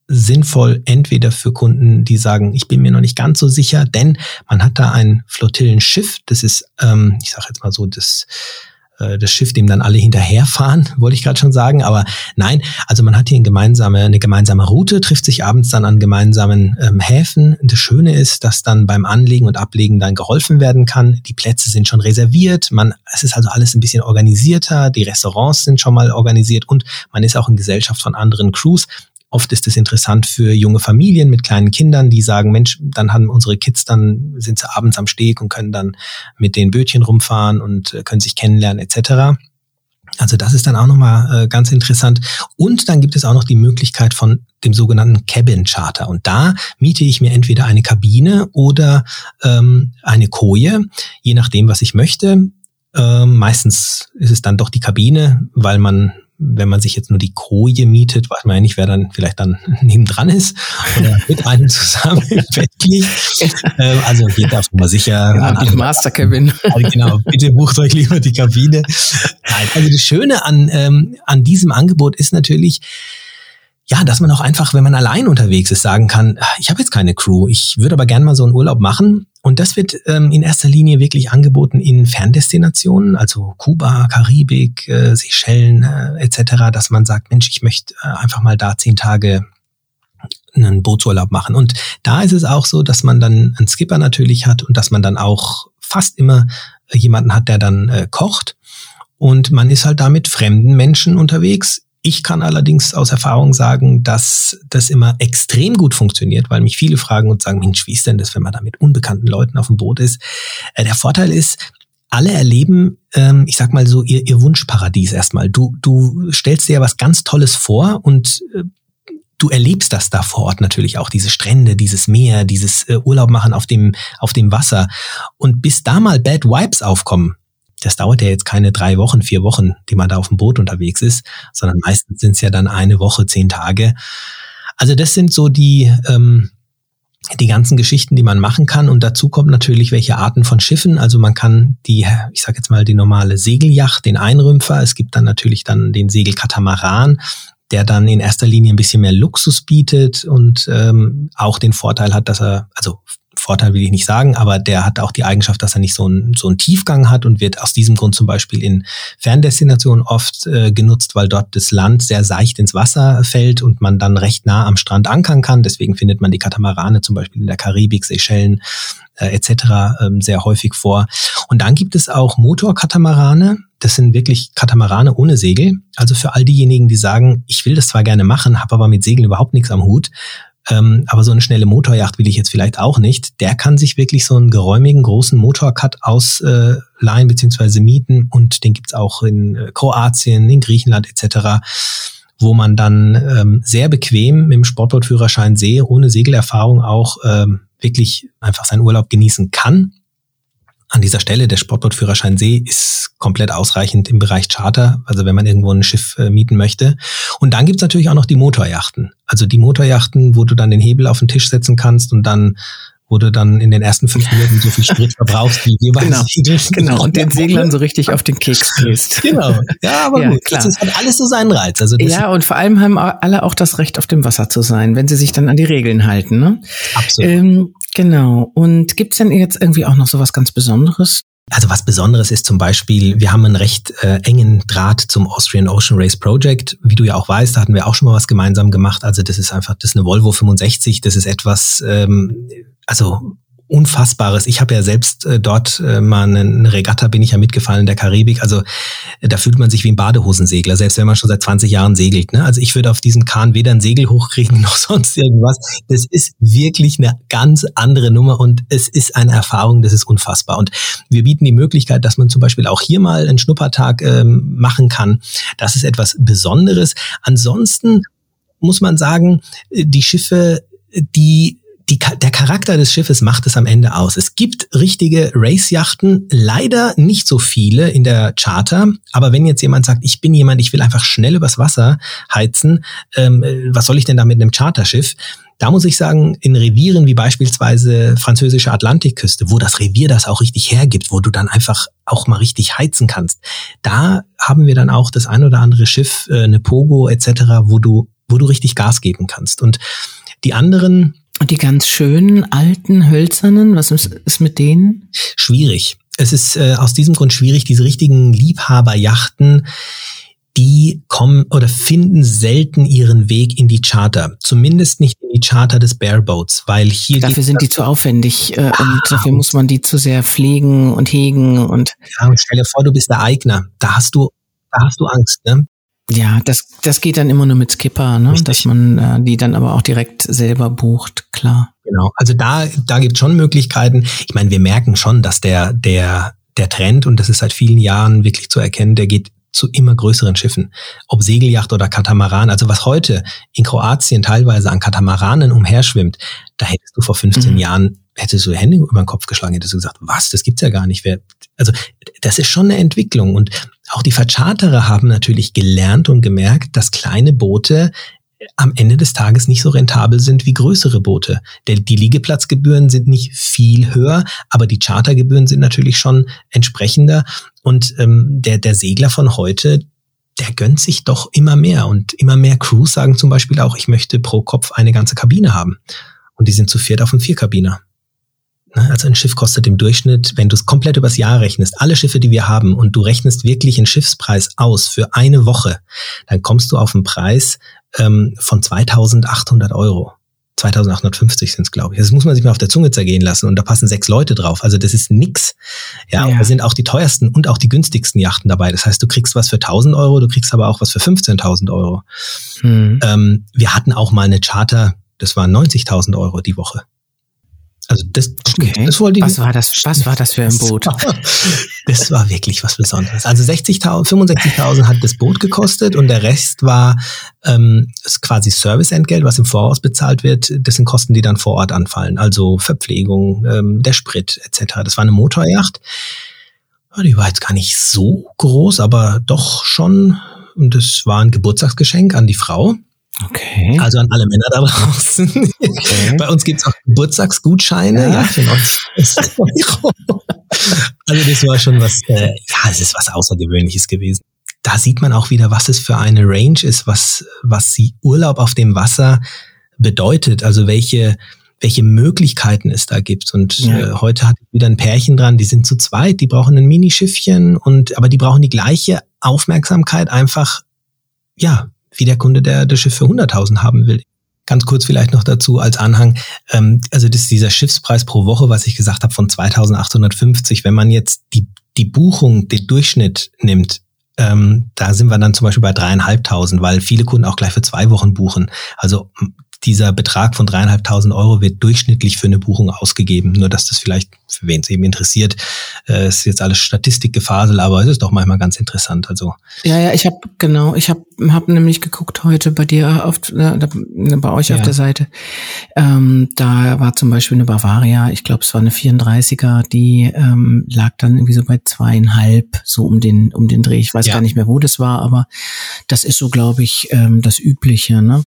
sinnvoll, entweder für Kunden, die sagen, ich bin mir noch nicht ganz so sicher, denn man hat da ein Flottillenschiff, das ist, ähm, ich sage jetzt mal so, das äh, das Schiff, dem dann alle hinterherfahren, wollte ich gerade schon sagen. Aber nein, also man hat hier eine gemeinsame, eine gemeinsame Route, trifft sich abends dann an gemeinsamen ähm, Häfen. Das Schöne ist, dass dann beim Anlegen und Ablegen dann geholfen werden kann. Die Plätze sind schon reserviert. Man, es ist also alles ein bisschen organisierter. Die Restaurants sind schon mal organisiert und man ist auch in Gesellschaft von anderen Crews. Oft ist es interessant für junge Familien mit kleinen Kindern, die sagen, Mensch, dann haben unsere Kids, dann sind sie abends am Steg und können dann mit den Bötchen rumfahren und äh, können sich kennenlernen etc. Also das ist dann auch nochmal äh, ganz interessant. Und dann gibt es auch noch die Möglichkeit von dem sogenannten Cabin Charter. Und da miete ich mir entweder eine Kabine oder ähm, eine Koje, je nachdem, was ich möchte. Ähm, meistens ist es dann doch die Kabine, weil man wenn man sich jetzt nur die Koje mietet, weiß man ja nicht, wer dann vielleicht dann nebendran ist oder mit einem zusammen im Bett liegt. Ähm, also hier darf man sicher. Ja, die Master Cabin. Genau, bitte bucht euch lieber die Kabine. Nein, also das Schöne an, ähm, an diesem Angebot ist natürlich, ja, dass man auch einfach, wenn man allein unterwegs ist, sagen kann, ich habe jetzt keine Crew, ich würde aber gerne mal so einen Urlaub machen. Und das wird ähm, in erster Linie wirklich angeboten in Ferndestinationen, also Kuba, Karibik, äh, Seychellen äh, etc., dass man sagt, Mensch, ich möchte äh, einfach mal da zehn Tage einen Bootsurlaub machen. Und da ist es auch so, dass man dann einen Skipper natürlich hat und dass man dann auch fast immer jemanden hat, der dann äh, kocht. Und man ist halt da mit fremden Menschen unterwegs ich kann allerdings aus Erfahrung sagen, dass das immer extrem gut funktioniert, weil mich viele fragen und sagen, Mensch, wie ist denn das, wenn man da mit unbekannten Leuten auf dem Boot ist? Äh, der Vorteil ist, alle erleben, ähm, ich sag mal so, ihr, ihr Wunschparadies erstmal. Du, du stellst dir ja was ganz Tolles vor und äh, du erlebst das da vor Ort natürlich auch, diese Strände, dieses Meer, dieses äh, Urlaub machen auf dem, auf dem Wasser. Und bis da mal Bad Vibes aufkommen, das dauert ja jetzt keine drei Wochen, vier Wochen, die man da auf dem Boot unterwegs ist, sondern meistens sind es ja dann eine Woche, zehn Tage. Also das sind so die, ähm, die ganzen Geschichten, die man machen kann. Und dazu kommt natürlich, welche Arten von Schiffen. Also man kann die, ich sage jetzt mal, die normale Segeljacht, den Einrümpfer. Es gibt dann natürlich dann den Segelkatamaran, der dann in erster Linie ein bisschen mehr Luxus bietet und ähm, auch den Vorteil hat, dass er, also Vorteil will ich nicht sagen, aber der hat auch die Eigenschaft, dass er nicht so einen, so einen Tiefgang hat und wird aus diesem Grund zum Beispiel in Ferndestinationen oft äh, genutzt, weil dort das Land sehr seicht ins Wasser fällt und man dann recht nah am Strand ankern kann. Deswegen findet man die Katamarane zum Beispiel in der Karibik, Seychellen äh, etc. Ähm, sehr häufig vor. Und dann gibt es auch Motorkatamarane. Das sind wirklich Katamarane ohne Segel. Also für all diejenigen, die sagen, ich will das zwar gerne machen, habe aber mit Segeln überhaupt nichts am Hut, ähm, aber so eine schnelle Motorjacht will ich jetzt vielleicht auch nicht. Der kann sich wirklich so einen geräumigen großen Motorcut ausleihen äh, bzw. mieten und den gibt's auch in äh, Kroatien, in Griechenland etc., wo man dann ähm, sehr bequem mit dem Sportbootführerschein See, ohne Segelerfahrung auch ähm, wirklich einfach seinen Urlaub genießen kann an dieser Stelle, der Sportbootführerschein See ist komplett ausreichend im Bereich Charter, also wenn man irgendwo ein Schiff äh, mieten möchte. Und dann gibt's natürlich auch noch die Motorjachten. Also die Motorjachten, wo du dann den Hebel auf den Tisch setzen kannst und dann wo du dann in den ersten fünf Minuten so viel Sprit verbrauchst wie jeweils genau, genau und den Seglern so richtig auf den Keks gehst. Genau, ja, aber ja, gut, klar. das hat alles so seinen Reiz. Also ja, und vor allem haben alle auch das Recht, auf dem Wasser zu sein, wenn sie sich dann an die Regeln halten. Ne? Absolut. Ähm, Genau. Und gibt's denn jetzt irgendwie auch noch so was ganz Besonderes? Also was Besonderes ist zum Beispiel, wir haben einen recht äh, engen Draht zum Austrian Ocean Race Project. Wie du ja auch weißt, da hatten wir auch schon mal was gemeinsam gemacht. Also das ist einfach, das ist eine Volvo 65, das ist etwas, ähm, also Unfassbares. Ich habe ja selbst äh, dort äh, mal eine Regatta bin ich ja mitgefallen in der Karibik. Also äh, da fühlt man sich wie ein Badehosensegler, selbst wenn man schon seit 20 Jahren segelt. Ne? Also ich würde auf diesem Kahn weder ein Segel hochkriegen noch sonst irgendwas. Das ist wirklich eine ganz andere Nummer und es ist eine Erfahrung, das ist unfassbar. Und wir bieten die Möglichkeit, dass man zum Beispiel auch hier mal einen Schnuppertag ähm, machen kann. Das ist etwas Besonderes. Ansonsten muss man sagen, äh, die Schiffe, die die, der Charakter des Schiffes macht es am Ende aus. Es gibt richtige Race-Yachten, leider nicht so viele in der Charter. Aber wenn jetzt jemand sagt, ich bin jemand, ich will einfach schnell übers Wasser heizen, ähm, was soll ich denn da mit einem Charterschiff? Da muss ich sagen, in Revieren wie beispielsweise französische Atlantikküste, wo das Revier das auch richtig hergibt, wo du dann einfach auch mal richtig heizen kannst, da haben wir dann auch das ein oder andere Schiff, äh, eine Pogo etc., wo du wo du richtig Gas geben kannst. Und die anderen. Und die ganz schönen, alten, hölzernen, was ist, mit denen? Schwierig. Es ist äh, aus diesem Grund schwierig, diese richtigen Liebhaberjachten, die kommen oder finden selten ihren Weg in die Charter. Zumindest nicht in die Charter des Bareboats, weil hier. Dafür sind die zu aufwendig äh, und dafür muss man die zu sehr pflegen und hegen und. Ja, und stell dir vor, du bist der Eigner. Da hast du, da hast du Angst, ne? Ja, das, das geht dann immer nur mit Skipper, ne? dass man äh, die dann aber auch direkt selber bucht, klar. Genau, also da, da gibt schon Möglichkeiten. Ich meine, wir merken schon, dass der, der, der Trend, und das ist seit vielen Jahren wirklich zu erkennen, der geht zu immer größeren Schiffen, ob Segelyacht oder Katamaran. Also was heute in Kroatien teilweise an Katamaranen umherschwimmt, da hättest du vor 15 mhm. Jahren hättest du Hände über den Kopf geschlagen, hättest du gesagt, was, das gibt's ja gar nicht. Wer, also das ist schon eine Entwicklung und auch die Vercharterer haben natürlich gelernt und gemerkt, dass kleine Boote am Ende des Tages nicht so rentabel sind wie größere Boote. Denn die Liegeplatzgebühren sind nicht viel höher, aber die Chartergebühren sind natürlich schon entsprechender. Und ähm, der, der Segler von heute, der gönnt sich doch immer mehr. Und immer mehr Crews sagen zum Beispiel auch, ich möchte pro Kopf eine ganze Kabine haben. Und die sind zu viert auf einem Vierkabiner. Ne? Also ein Schiff kostet im Durchschnitt, wenn du es komplett übers Jahr rechnest, alle Schiffe, die wir haben, und du rechnest wirklich einen Schiffspreis aus für eine Woche, dann kommst du auf einen Preis ähm, von 2800 Euro. 2850 sind es, glaube ich. Das muss man sich mal auf der Zunge zergehen lassen und da passen sechs Leute drauf. Also das ist nix. Ja, ja. da sind auch die teuersten und auch die günstigsten Yachten dabei. Das heißt, du kriegst was für 1000 Euro, du kriegst aber auch was für 15.000 Euro. Hm. Ähm, wir hatten auch mal eine Charter, das waren 90.000 Euro die Woche. Also das, okay. das wollte ich was war das? Was war das für ein Boot? Das war, wirklich was Besonderes. Also 60.000, 65.000 hat das Boot gekostet und der Rest war ähm, quasi Serviceentgelt, was im Voraus bezahlt wird. Das sind Kosten, die dann vor Ort anfallen. Also Verpflegung, ähm, der Sprit etc. Das war eine Motorjacht. Die war jetzt gar nicht so groß, aber doch schon. Und das war ein Geburtstagsgeschenk an die Frau. Okay. Also an alle Männer da draußen. Okay. Bei uns gibt's auch Geburtstagsgutscheine. Ja, ja für 90 Euro. Also das war schon was, äh, ja, es ist was Außergewöhnliches gewesen. Da sieht man auch wieder, was es für eine Range ist, was, was sie Urlaub auf dem Wasser bedeutet. Also welche, welche Möglichkeiten es da gibt. Und ja. äh, heute hat wieder ein Pärchen dran, die sind zu zweit, die brauchen ein Minischiffchen und aber die brauchen die gleiche Aufmerksamkeit einfach, ja, wie der Kunde, der das Schiff für 100.000 haben will. Ganz kurz vielleicht noch dazu als Anhang. Ähm, also das dieser Schiffspreis pro Woche, was ich gesagt habe, von 2.850. Wenn man jetzt die, die Buchung, den Durchschnitt nimmt, ähm, da sind wir dann zum Beispiel bei dreieinhalbtausend, weil viele Kunden auch gleich für zwei Wochen buchen. Also dieser Betrag von dreieinhalbtausend Euro wird durchschnittlich für eine Buchung ausgegeben. Nur dass das vielleicht, für wen es eben interessiert, äh, ist jetzt alles Statistikgefasel, aber es ist doch manchmal ganz interessant. Also ja, ja, ich habe genau, ich habe hab nämlich geguckt heute bei dir auf, äh, bei euch ja. auf der Seite. Ähm, da war zum Beispiel eine Bavaria, ich glaube, es war eine 34er, die ähm, lag dann irgendwie so bei zweieinhalb, so um den um den Dreh. Ich weiß ja. gar nicht mehr, wo das war, aber das ist so, glaube ich, ähm, das Übliche. Ne?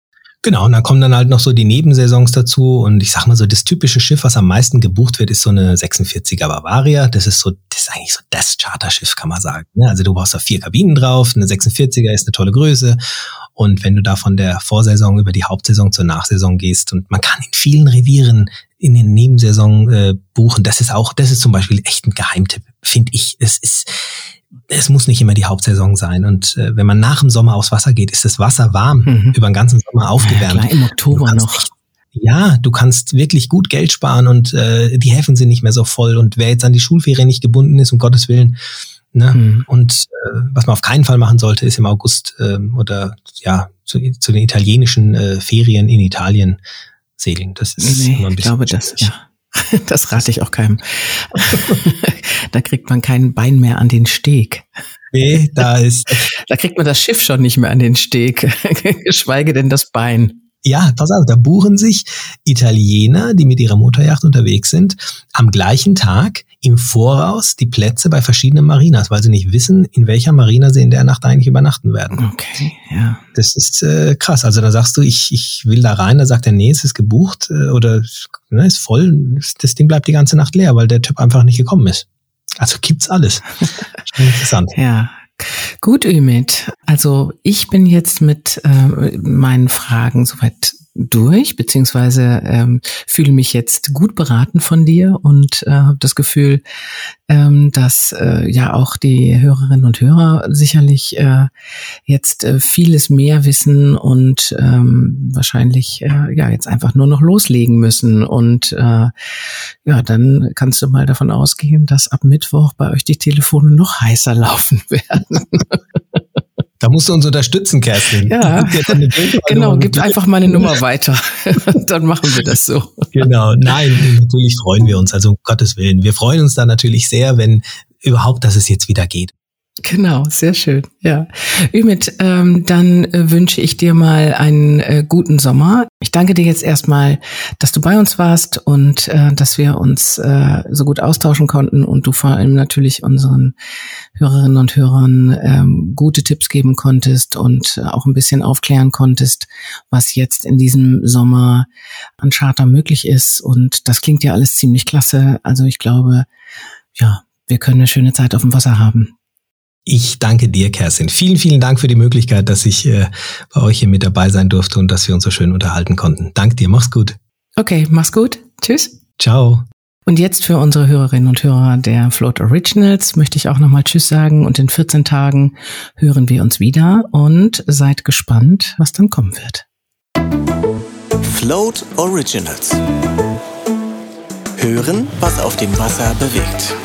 Genau, und dann kommen dann halt noch so die Nebensaisons dazu. Und ich sag mal so, das typische Schiff, was am meisten gebucht wird, ist so eine 46er Bavaria. Das ist so, das ist eigentlich so das Charterschiff, kann man sagen. Ne? Also du brauchst da vier Kabinen drauf, eine 46er ist eine tolle Größe. Und wenn du da von der Vorsaison über die Hauptsaison zur Nachsaison gehst und man kann in vielen Revieren in den Nebensaison äh, buchen, das ist auch, das ist zum Beispiel echt ein Geheimtipp, finde ich. Es ist, es muss nicht immer die Hauptsaison sein. Und äh, wenn man nach dem Sommer aufs Wasser geht, ist das Wasser warm, mhm. über den ganzen Sommer aufgewärmt. Ja, klar, im Oktober noch. Echt, ja, du kannst wirklich gut Geld sparen und äh, die Häfen sind nicht mehr so voll. Und wer jetzt an die Schulferien nicht gebunden ist, um Gottes Willen, ne? Mhm. Und äh, was man auf keinen Fall machen sollte, ist im August äh, oder ja zu, zu den italienischen äh, Ferien in Italien segeln. Das ist nee, immer ein bisschen ich glaube, das, ja. Das rate ich auch keinem. da kriegt man kein Bein mehr an den Steg. Nee, da ist. Da kriegt man das Schiff schon nicht mehr an den Steg, geschweige denn das Bein. Ja, pass auf, da buchen sich Italiener, die mit ihrer Motorjacht unterwegs sind, am gleichen Tag im Voraus die Plätze bei verschiedenen Marinas, weil sie nicht wissen, in welcher Marina sie in der Nacht eigentlich übernachten werden. Okay, ja. Das ist äh, krass. Also da sagst du, ich, ich will da rein, da sagt er, nee, es ist gebucht äh, oder ne, ist voll. Das Ding bleibt die ganze Nacht leer, weil der Typ einfach nicht gekommen ist. Also gibt's alles. interessant. Ja, Gut, Ümit. Also ich bin jetzt mit äh, meinen Fragen soweit durch, beziehungsweise ähm, fühle mich jetzt gut beraten von dir und äh, habe das Gefühl, ähm, dass äh, ja auch die Hörerinnen und Hörer sicherlich äh, jetzt äh, vieles mehr wissen und ähm, wahrscheinlich äh, ja jetzt einfach nur noch loslegen müssen. Und äh, ja, dann kannst du mal davon ausgehen, dass ab Mittwoch bei euch die Telefone noch heißer laufen werden. Da musst du uns unterstützen, Kerstin. Ja, genau, gib einfach meine Nummer weiter. Dann machen wir das so. Genau, nein, natürlich freuen wir uns, also um Gottes Willen. Wir freuen uns da natürlich sehr, wenn überhaupt, dass es jetzt wieder geht. Genau, sehr schön. Ja, Ümit, ähm, dann äh, wünsche ich dir mal einen äh, guten Sommer. Ich danke dir jetzt erstmal, dass du bei uns warst und äh, dass wir uns äh, so gut austauschen konnten und du vor allem natürlich unseren Hörerinnen und Hörern ähm, gute Tipps geben konntest und äh, auch ein bisschen aufklären konntest, was jetzt in diesem Sommer an Charter möglich ist. Und das klingt ja alles ziemlich klasse. Also ich glaube, ja, wir können eine schöne Zeit auf dem Wasser haben. Ich danke dir, Kerstin. Vielen, vielen Dank für die Möglichkeit, dass ich äh, bei euch hier mit dabei sein durfte und dass wir uns so schön unterhalten konnten. Dank dir. Mach's gut. Okay, mach's gut. Tschüss. Ciao. Und jetzt für unsere Hörerinnen und Hörer der Float Originals möchte ich auch nochmal Tschüss sagen und in 14 Tagen hören wir uns wieder und seid gespannt, was dann kommen wird. Float Originals. Hören, was auf dem Wasser bewegt.